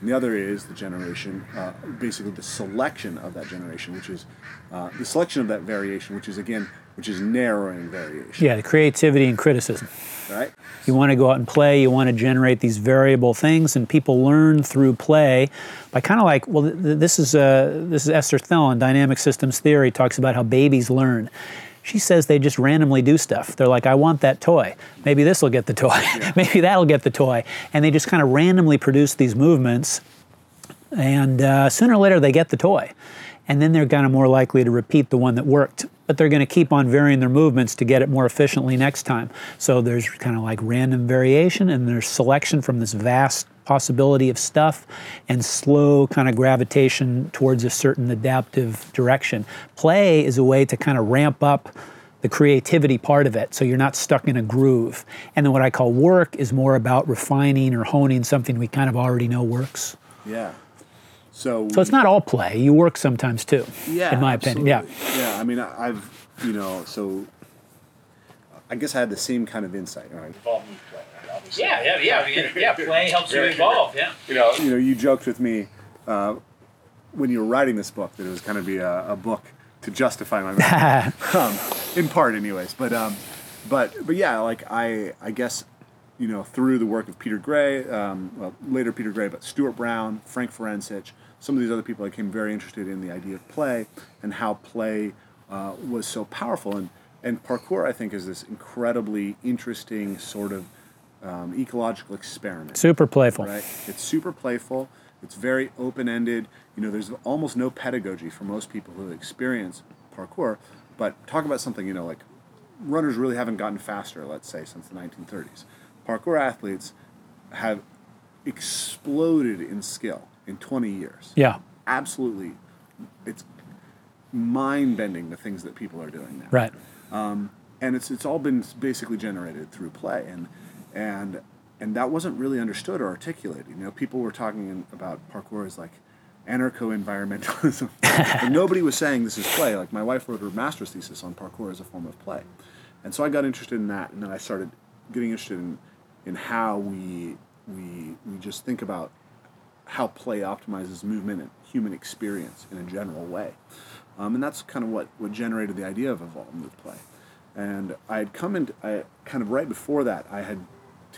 And the other is the generation, uh, basically the selection of that generation, which is uh, the selection of that variation, which is again, which is narrowing variation, Yeah, the creativity and criticism. right? You want to go out and play, you want to generate these variable things, and people learn through play by kind of like, well, th- th- this is, uh, this is Esther Thelen, dynamic systems theory, talks about how babies learn. She says they just randomly do stuff. They're like, I want that toy. Maybe this will get the toy. Maybe that'll get the toy. And they just kind of randomly produce these movements, and uh, sooner or later they get the toy. And then they're kind of more likely to repeat the one that worked. But they're going to keep on varying their movements to get it more efficiently next time. So there's kind of like random variation and there's selection from this vast possibility of stuff and slow kind of gravitation towards a certain adaptive direction. Play is a way to kind of ramp up the creativity part of it so you're not stuck in a groove. And then what I call work is more about refining or honing something we kind of already know works. Yeah. So, So it's not all play. You work sometimes too. yeah, In my opinion. Yeah. absolutely. Yeah. I mean, I- I've, you know, so I guess I had the same kind of insight, right? Yeah, yeah, yeah, yeah. Play helps you evolve. Yeah. You know, you know, you joked with me uh, when you were writing this book that it was going to be a, a book to justify my method. um, in part, anyways. But um, but but yeah, like I I guess you know through the work of Peter Gray, um, well later Peter Gray, but Stuart Brown, Frank Forencich, some of these other people, I became very interested in the idea of play and how play uh, was so powerful. And and parkour, I think, is this incredibly interesting sort of um, ecological experiment Super playful. right? It's super playful. It's very open-ended. You know, there's almost no pedagogy for most people who experience parkour. But talk about something, you know, like runners really haven't gotten faster, let's say, since the 1930s. Parkour athletes have exploded in skill in 20 years. Yeah. Absolutely. It's mind-bending the things that people are doing now Right. and it's it's all been basically generated through play and and and that wasn't really understood or articulated you know people were talking about parkour as like anarcho-environmentalism but nobody was saying this is play like my wife wrote her master's thesis on parkour as a form of play and so i got interested in that and then i started getting interested in in how we we we just think about how play optimizes movement and human experience in a general way. Um, and that's kind of what, what generated the idea of Evolve Move Play. And I had come into, I, kind of right before that, I had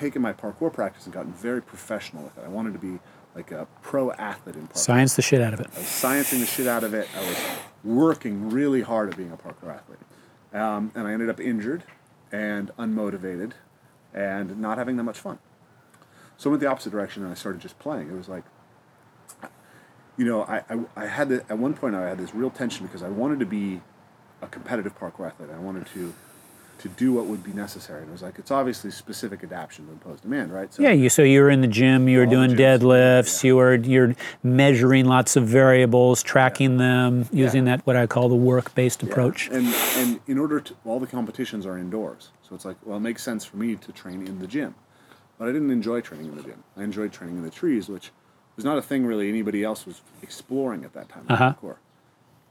taken my parkour practice and gotten very professional with it. I wanted to be like a pro athlete in parkour. Science the shit out of it. I was sciencing the shit out of it. I was working really hard at being a parkour athlete. Um, and I ended up injured and unmotivated and not having that much fun. So I went the opposite direction and I started just playing. It was like, you know, I, I, I had to, at one point I had this real tension because I wanted to be a competitive parkour athlete. I wanted to to do what would be necessary. And it was like, it's obviously specific adaptation to imposed demand, right? So Yeah, you so you were in the gym, you were doing deadlifts, yeah. you were you're measuring lots of variables, tracking them, using that what I call the work-based Yeah. approach. And and in order to, all the competitions are indoors, so it's like, well, it makes sense for me to train in the gym, but I didn't enjoy training in the gym. I enjoyed training in the trees, which was not a thing really anybody else was exploring at that time. Uh-huh.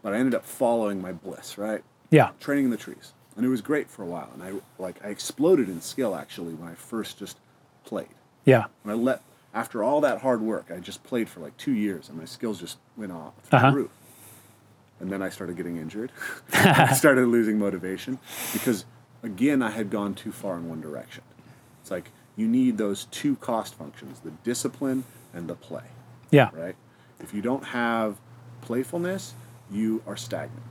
But I ended up following my bliss, right? Yeah. Training in the trees, and it was great for a while. And I like I exploded in skill actually when I first just played. Yeah. And I let after all that hard work, I just played for like two years, and my skills just went off through Uh-huh. the roof. And then I started getting injured. I started losing motivation because again, I had gone too far in one direction. It's like you need those two cost functions: the discipline and the play. Yeah. Right? If you don't have playfulness, you are stagnant.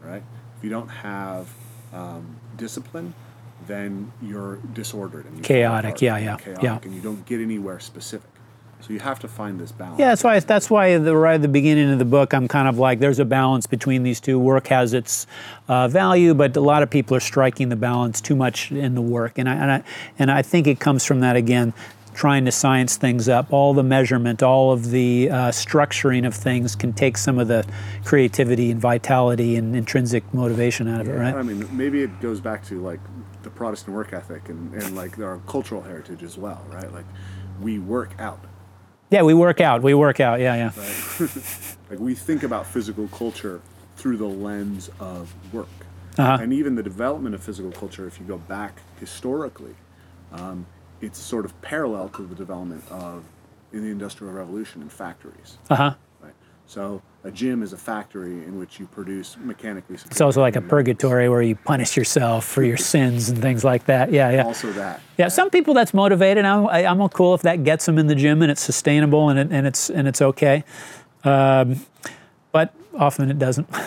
Right? If you don't have um, discipline, then you're disordered and you Chaotic, yeah, yeah, chaotic, yeah. and you don't get anywhere specific. So you have to find this balance. Yeah, that's why. That's why the, right at the beginning of the book, I'm kind of like, there's a balance between these two. Work has its uh, value, but a lot of people are striking the balance too much in the work, and I and I and I think it comes from that again, trying to science things up. All the measurement, all of the uh, structuring of things can take some of the creativity and vitality and intrinsic motivation out of it, right? I mean, maybe it goes back to like the Protestant work ethic and, and like our cultural heritage as well, right? Like we work out. Yeah, we work out. We work out. Yeah, yeah. Like we think about physical culture through the lens of work. Uh-huh. And even the development of physical culture, if you go back historically, um, it's sort of parallel to the development of in the Industrial Revolution in factories. Uh huh. Right. So a gym is a factory in which you produce mechanically. It's also like a purgatory where you punish yourself for your sins and things like that. Yeah, yeah. Also that. Yeah, some people that's motivated. I'm, I, I'm cool if that gets them in the gym and it's sustainable and, it, and it's and it's okay. Um, but often it doesn't.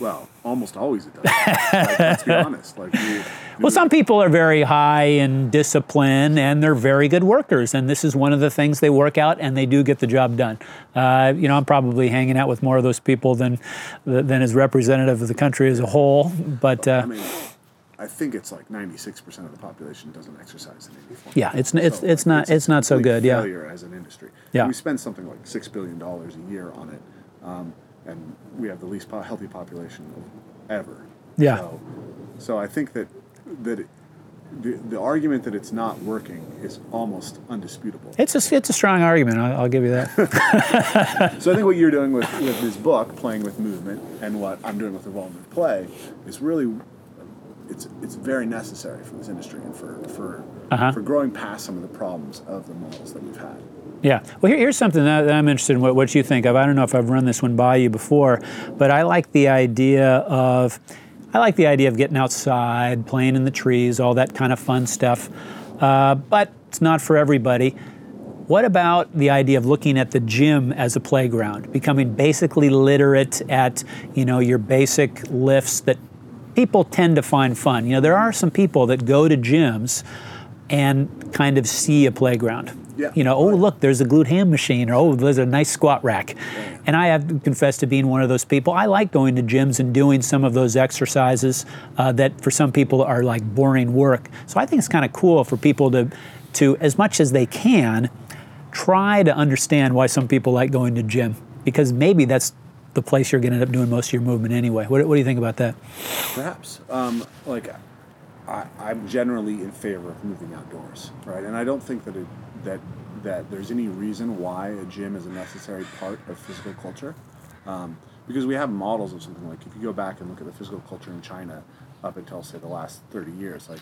Well, almost always it does. like, let's be honest. Like you, Well, some people are very high in discipline and they're very good workers, and this is one of the things they work out and they do get the job done. Uh, you know, I'm probably hanging out with more of those people than than is representative of the country as a whole. But uh, I mean, I think it's like 96% of the population doesn't exercise in any form. Yeah, it's- it's- So, it's not- it's not so good, yeah. Failure as an industry. Yeah. We spend something like six billion dollars a year on it, um, and we have the least po- healthy population ever. Yeah. So, so I think that that it, the, the argument that it's not working is almost undisputable. it's a it's a strong argument. I'll, I'll give you that. So I think what you're doing with, with this book, playing with movement, and what I'm doing with Evolve Move Play, is really it's it's very necessary for this industry and for for Uh-huh. for growing past some of the problems of the models that we've had. Yeah. Well, here, here's something that, I'm interested in what, what you think of. I don't know if I've run this one by you before, but I like the idea of I like the idea of getting outside, playing in the trees, all that kind of fun stuff. Uh, but it's not for everybody. What about the idea of looking at the gym as a playground, becoming basically literate at you know your basic lifts that people tend to find fun. You know, there are some people that go to gyms and kind of see a playground. Yeah. You know, oh look, there's a glute ham machine, or oh, there's a nice squat rack. And I have to confess to being one of those people. I like going to gyms and doing some of those exercises uh, that for some people are like boring work. So I think it's kind of cool for people to, to as much as they can, try to understand why some people like going to gym because maybe that's the place you're going to end up doing most of your movement anyway. What, what do you think about that? Perhaps, um, like, I, I'm generally in favor of moving outdoors, right? And I don't think that it, that that there's any reason why a gym is a necessary part of physical culture, um, because we have models of something like if you go back and look at the physical culture in China up until say the last 30 years, like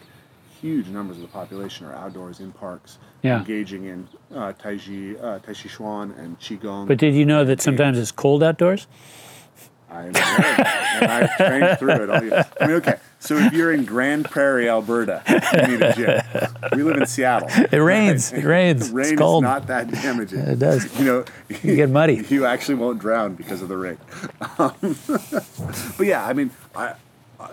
huge numbers of the population are outdoors in parks, Yeah. engaging in uh, Tai Chi, uh, Tai Chi Chuan and Qigong. But did you know that sometimes it's cold outdoors? I'm aware, and I've trained through it all year. I mean, okay, so if you're in Grande Prairie, Alberta, you need a gym. We live in Seattle. It rains. It rains. Rain it's cold. not that damaging. It does. You know, You get muddy. You actually won't drown because of the rain. Um, but yeah, I mean, I,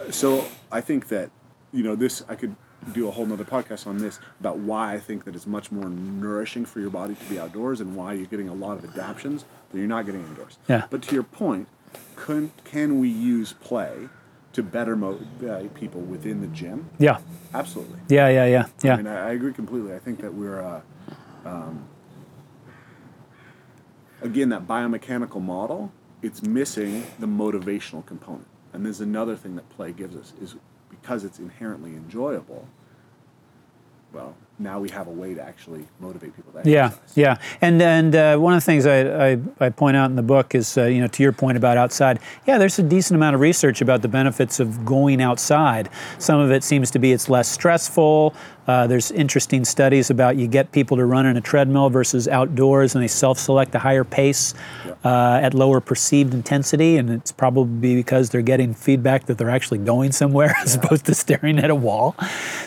so I think that you know this. I could do a whole nother podcast on this about why I think that it's much more nourishing for your body to be outdoors and why you're getting a lot of adaptions that you're not getting indoors. Yeah. But to your point, can can we use play to better motivate people within the gym? Yeah. Absolutely. Yeah. Yeah. Yeah. I Yeah. mean, I, I agree completely. I think that we're, uh, um, again, that biomechanical model, it's missing the motivational component. And there's another thing that play gives us is because it's inherently enjoyable. Well, now we have a way to actually motivate people to Yeah, yeah, and and uh, one of the things I, I, I point out in the book is uh, you know to your point about outside. Yeah, there's a decent amount of research about the benefits of going outside. Some of it seems to be it's less stressful. Uh, there's interesting studies about you get people to run in a treadmill versus outdoors, and they self-select a higher pace uh, at lower perceived intensity, and it's probably because they're getting feedback that they're actually going somewhere as opposed to staring at a wall.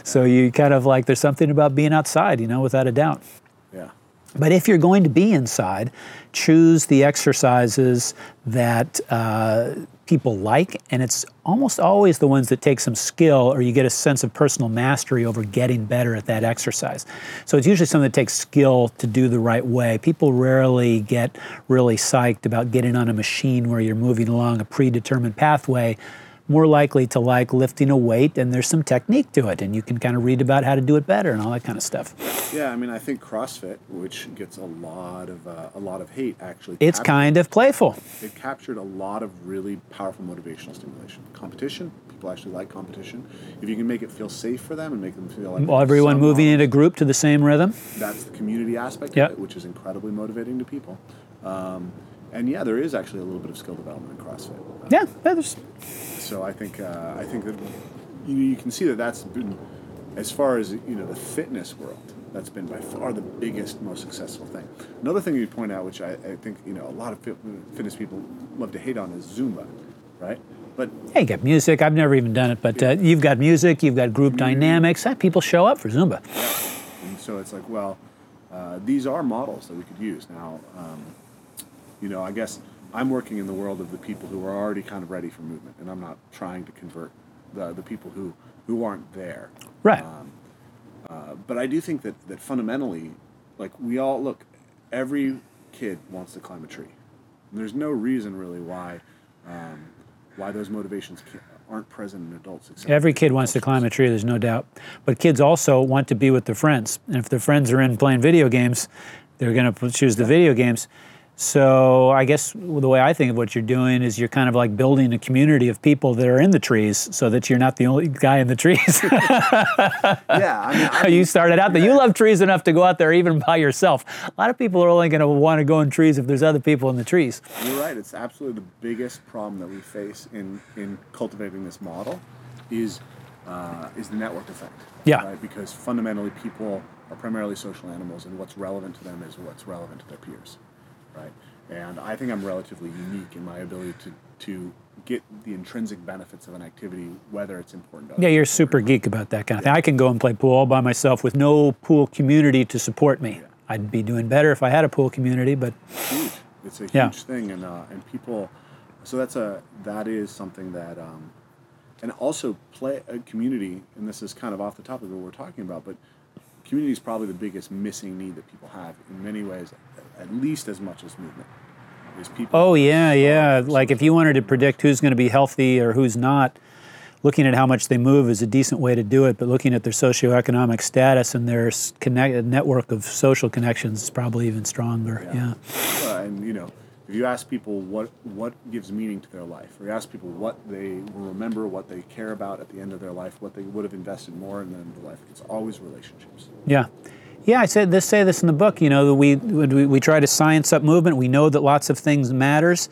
So you kind of like there's something about being outside, you know, without a doubt. Yeah. But if you're going to be inside, choose the exercises that uh, people like, and it's almost always the ones that take some skill or you get a sense of personal mastery over getting better at that exercise. So it's usually something that takes skill to do the right way. People rarely get really psyched about getting on a machine where you're moving along a predetermined pathway. More likely to like lifting a weight, and there's some technique to it, and you can kind of read about how to do it better and all that kind of stuff. Yeah, I mean, I think CrossFit, which gets a lot of uh, a lot of hate, actually. It's cap- kind of playful. it captured a lot of really powerful motivational stimulation. Competition, people actually like competition. If you can make it feel safe for them and make them feel like Well, everyone moving in a group to the same rhythm. that's the community aspect Yep. of it, which is incredibly motivating to people. Um, and yeah, there is actually a little bit of skill development in CrossFit. Yeah, there's, So I think uh, I think that you, you can see that that's been as far as you know the fitness world. That's been by far the biggest, most successful thing. Another thing you point out, which I, I think you know a lot of fit- fitness people love to hate on, is Zumba, right? But Hey, you got music. I've never even done it, but uh, you've got music, you've got group dynamics. Uh, People show up for Zumba. yeah. And so it's like, well, uh, these are models that we could use. Now, um, you know, I guess I'm working in the world of the people who are already kind of ready for movement, and I'm not trying to convert the, the people who, who aren't there. Right. Uh, but I do think that, that fundamentally, like, we all look, every kid wants to climb a tree. And there's no reason really why, um, why those motivations aren't present in adults. Every kid wants to climb a tree, there's no doubt. But kids also want to be with their friends. And if their friends are in playing video games, they're going to choose the video games. So I guess the way I think of what you're doing is you're kind of like building a community of people that are in the trees so that you're not the only guy in the trees. Yeah, I mean, I, you started out that you love trees enough to go out there even by yourself. A lot of people are only going to want to go in trees if there's other people in the trees. You're right. It's absolutely the biggest problem that we face in, in cultivating this model is uh, is the network effect. Yeah. Right? Because fundamentally, people are primarily social animals, and what's relevant to them is what's relevant to their peers. Right. And I think I'm relatively unique in my ability to to get the intrinsic benefits of an activity, whether it's important. Yeah, you're super geek about that kind of thing. I can go and play pool all by myself with no pool community to support me. I'd be doing better if I had a pool community, but huge. It's a huge Yeah. thing, and uh, and people. So that's a that is something that, um, and also play a community. And this is kind of off the topic of what we're talking about, but community is probably the biggest missing need that people have in many ways, at least as much as movement. Is people. oh yeah, yeah. Like if you wanted to predict who's going to be healthy or who's not, looking at how much they move is a decent way to do it. But looking at their socioeconomic status and their connect, network of social connections is probably even stronger. Yeah. Uh, and you know, if you ask people what what gives meaning to their life, or you ask people what they will remember, what they care about at the end of their life, what they would have invested more in their life, it's always relationships. Yeah. Yeah, I said this. Say this in the book. You know, we, we we try to science up movement. We know that lots of things matters.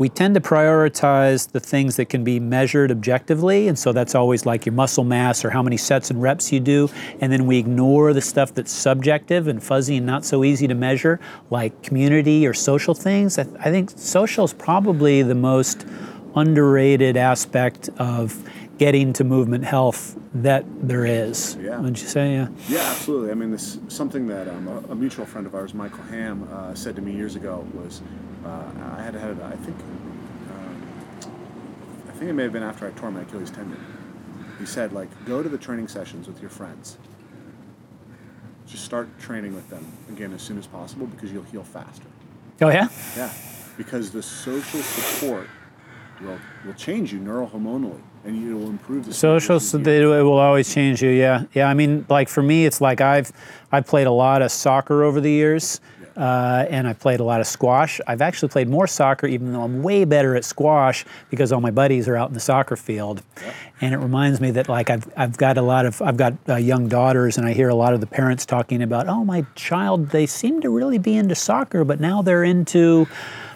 We tend to prioritize the things that can be measured objectively, and so that's always like your muscle mass or how many sets and reps you do. And then we ignore the stuff that's subjective and fuzzy and not so easy to measure, like community or social things. I, think social is probably the most underrated aspect of getting to movement health that there is. Yeah. Wouldn't you say? Yeah. Yeah, absolutely. I mean, this something that um, a, a mutual friend of ours, Michael Ham, uh, said to me years ago was, uh, I had had, I think, um, I think it may have been after I tore my Achilles tendon. He said, like, go to the training sessions with your friends. Just start training with them again as soon as possible because you'll heal faster. Oh yeah. Yeah, because the social support will will change you neurohormonally, and you will improve the Social, so of they, your- it will always change you. Yeah, yeah. I mean, like for me, it's like I've I've played a lot of soccer over the years, uh, and I've played a lot of squash. I've actually played more soccer, even though I'm way better at squash because all my buddies are out in the soccer field. And it reminds me that like I've I've got a lot of I've got uh, young daughters, and I hear a lot of the parents talking about, oh, my child, they seem to really be into soccer, but now they're into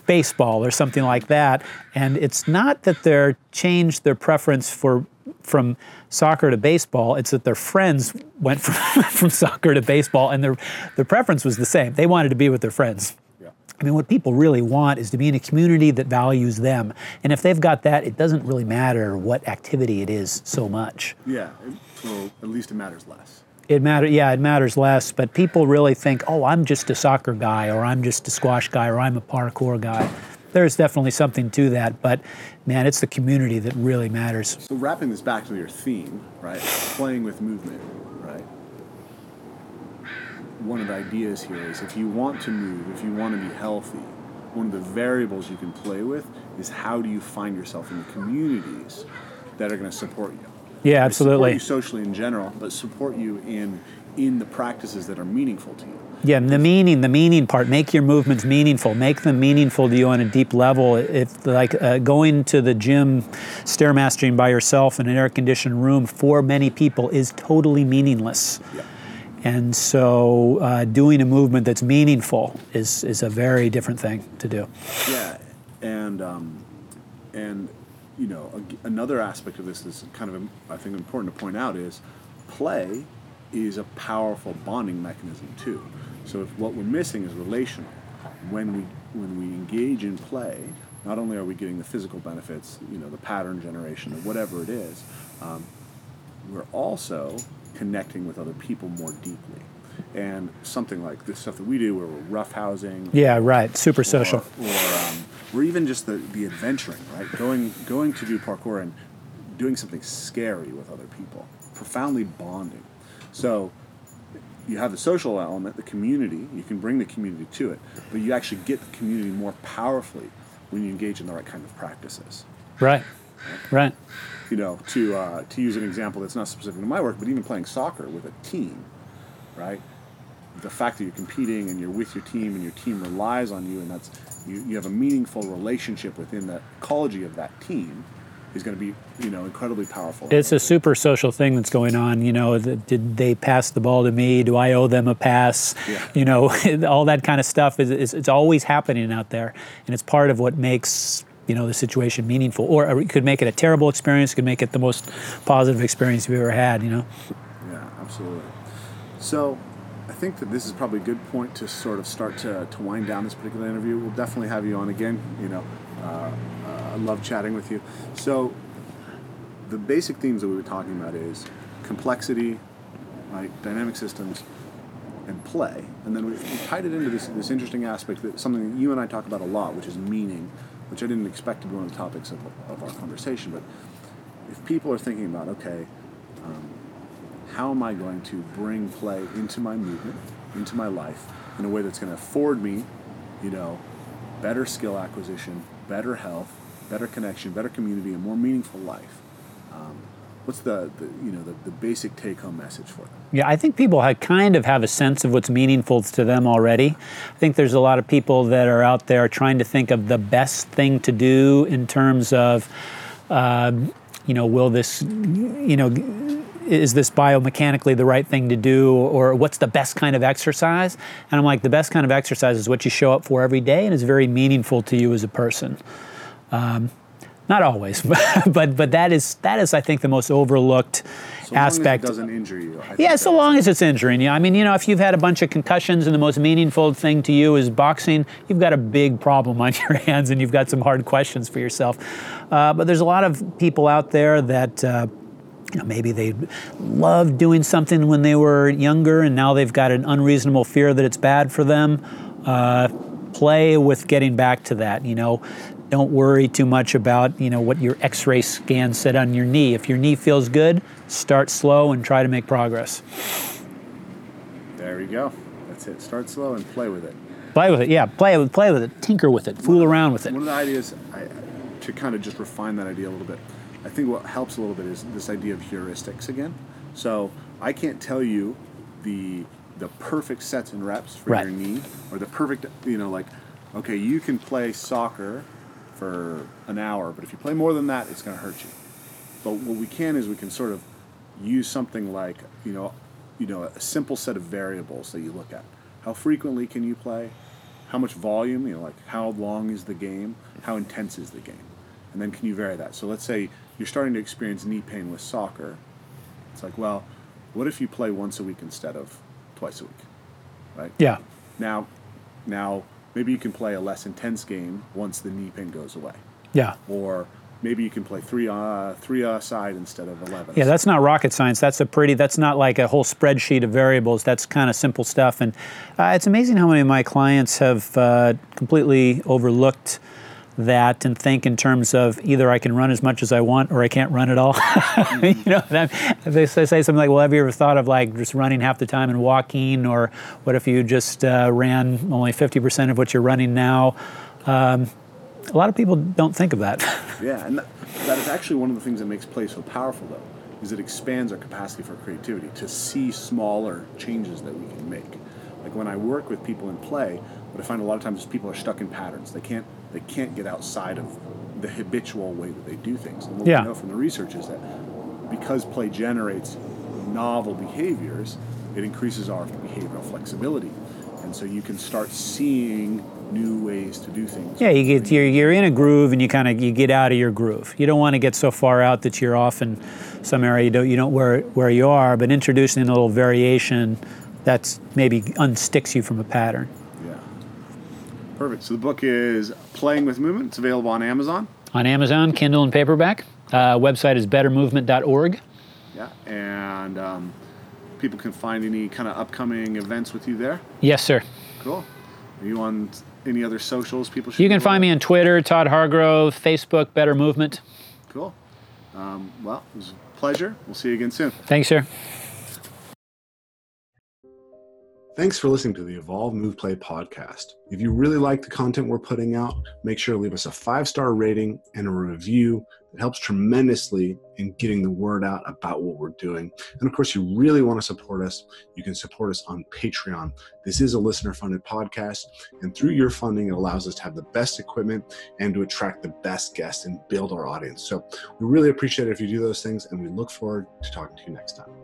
baseball or something like that. And it's not that they're changed their preference for from soccer to baseball. It's that their friends went from, from soccer to baseball, and their their preference was the same. They wanted to be with their friends. Yeah. I mean, what people really want is to be in a community that values them. And if they've got that, it doesn't really matter what activity it is so much. Yeah, well, at least it matters less. It matter, yeah, it matters less. But people really think, oh, I'm just a soccer guy, or I'm just a squash guy, or I'm a parkour guy. There's definitely something to that, but man, it's the community that really matters. So wrapping this back to your theme, right? Playing with movement, right? One of the ideas here is if you want to move, if you want to be healthy, one of the variables you can play with is how do you find yourself in the communities that are going to support you. Yeah, They absolutely. Support you socially in general, but support you in in the practices that are meaningful to you. Yeah, the meaning, the meaning part. Make your movements meaningful. Make them meaningful to you on a deep level. If like uh, going to the gym, stairmastering by yourself in an air-conditioned room for many people is totally meaningless. Yeah. And so, uh, doing a movement that's meaningful is is a very different thing to do. Yeah, and um, and you know ag- another aspect of this is kind of I think important to point out is play is a powerful bonding mechanism too. So if what we're missing is relational, when we when we engage in play, not only are we getting the physical benefits, you know, the pattern generation or whatever it is, um, we're also connecting with other people more deeply. And something like the stuff that we do, where we're roughhousing, Yeah, right. Super social. or, or, even just the, the adventuring, right? Going going to do parkour and doing something scary with other people, profoundly bonding. So you have the social element, the community. You can bring the community to it, but you actually get the community more powerfully when you engage in the right kind of practices. Right. Right. You know, to uh, to use an example that's not specific to my work, but even playing soccer with a team, right? The fact that you're competing and you're with your team and your team relies on you, and that's you, you have a meaningful relationship within the ecology of that team is going to be you know incredibly powerful. It's a super social thing that's going on. You know, the, did they pass the ball to me? Do I owe them a pass? Yeah. You know, all that kind of stuff is, is it's always happening out there, and it's part of what makes you know the situation meaningful. Or it could make it a terrible experience. It could make it the most positive experience you've ever had. You know. Yeah, absolutely. So, think that this is probably a good point to sort of start to, to wind down this particular interview. We'll definitely have you on again. You know, uh, uh, I love chatting with you. So, the basic themes that we were talking about is complexity, right, dynamic systems, and play. And then we, we tied it into this, this interesting aspect that something that you and I talk about a lot, which is meaning, which I didn't expect to be one of the topics of, of our conversation. But if people are thinking about, okay, how am I going to bring play into my movement, into my life, in a way that's going to afford me, you know, better skill acquisition, better health, better connection, better community, a more meaningful life. Um, what's the, the you know the, the basic take-home message for them? Yeah, I think people have kind of have a sense of what's meaningful to them already. I think there's a lot of people that are out there trying to think of the best thing to do in terms of, uh, you know, will this, you know, is this biomechanically the right thing to do, or what's the best kind of exercise? And I'm like, the best kind of exercise is what you show up for every day and is very meaningful to you as a person. Um, not always, but but that is that is I think the most overlooked So long aspect as it doesn't injure you. I think yeah, so long as it's injuring you. I mean, you know, if you've had a bunch of concussions and the most meaningful thing to you is boxing, you've got a big problem on your hands and you've got some hard questions for yourself. Uh, but there's a lot of people out there that. Uh, you know, maybe they loved doing something when they were younger and now they've got an unreasonable fear that it's bad for them. Uh, play with getting back to that, you know. Don't worry too much about, you know, what your x-ray scan said on your knee. If your knee feels good, start slow and try to make progress. There we go. That's it. Start slow and play with it. Play with it, yeah. Play with, play with it. Tinker with it. Fool around with it. One of the ideas, I, to kind of just refine that idea a little bit, I think what helps a little bit is this idea of heuristics again. So I can't tell you the the perfect sets and reps for Right. your knee, or the perfect, you know, like, okay, you can play soccer for an hour, but if you play more than that, it's going to hurt you. But what we can is we can sort of use something like, you know, you know, a simple set of variables that you look at. How frequently can you play? How much volume? You know, like how long is the game? How intense is the game? And then can you vary that? So let's say you're starting to experience knee pain with soccer. It's like, well, what if you play once a week instead of twice a week? Right? Yeah. Now, now maybe you can play a less intense game once the knee pain goes away, Yeah. or maybe you can play three uh, three aside instead of eleven. Yeah, that's not rocket science. That's a pretty. That's not like a whole spreadsheet of variables. That's kind of simple stuff. And uh, it's amazing how many of my clients have uh, completely overlooked that and think in terms of either I can run as much as I want or I can't run at all. you know, they say say something like, "Well, have you ever thought of like just running half the time and walking, or what if you just uh, ran only 50% of what you're running now?" Um, a lot of people don't think of that. Yeah, and that, that is actually one of the things that makes play so powerful, though, is it expands our capacity for creativity to see smaller changes that we can make. Like when I work with people in play, what I find a lot of times people are stuck in patterns. They can't they can't get outside of the habitual way that they do things. And what Yeah. we know from the research is that because play generates novel behaviors, it increases our behavioral flexibility. And and so you can start seeing new ways to do things. Yeah, you get you're, you're in a groove and you kind of you get out of your groove. You don't want to get so far out that you're off in some area you don't you don't where where you are, but introducing a little variation that's maybe unsticks you from a pattern. Perfect. So the book is Playing with Movement. It's available on Amazon. On Amazon, Kindle and paperback. Uh, website is bettermovement.org. Yeah, and um, people can find any kind of upcoming events with you there. Yes, sir. Cool. Are you on any other socials people should You can find me on Twitter, Todd Hargrove, Facebook, Better Movement. Cool. Um, well, it was a pleasure. We'll see you again soon. Thanks, sir. Thanks for listening to the Evolve Move Play podcast. If you really like the content we're putting out, make sure to leave us a five star rating and a review. It helps tremendously in getting the word out about what we're doing. And of course, you really want to support us, you can support us on Patreon. This is a listener funded podcast, and through your funding, it allows us to have the best equipment and to attract the best guests and build our audience. So we really appreciate it if you do those things, and we look forward to talking to you next time.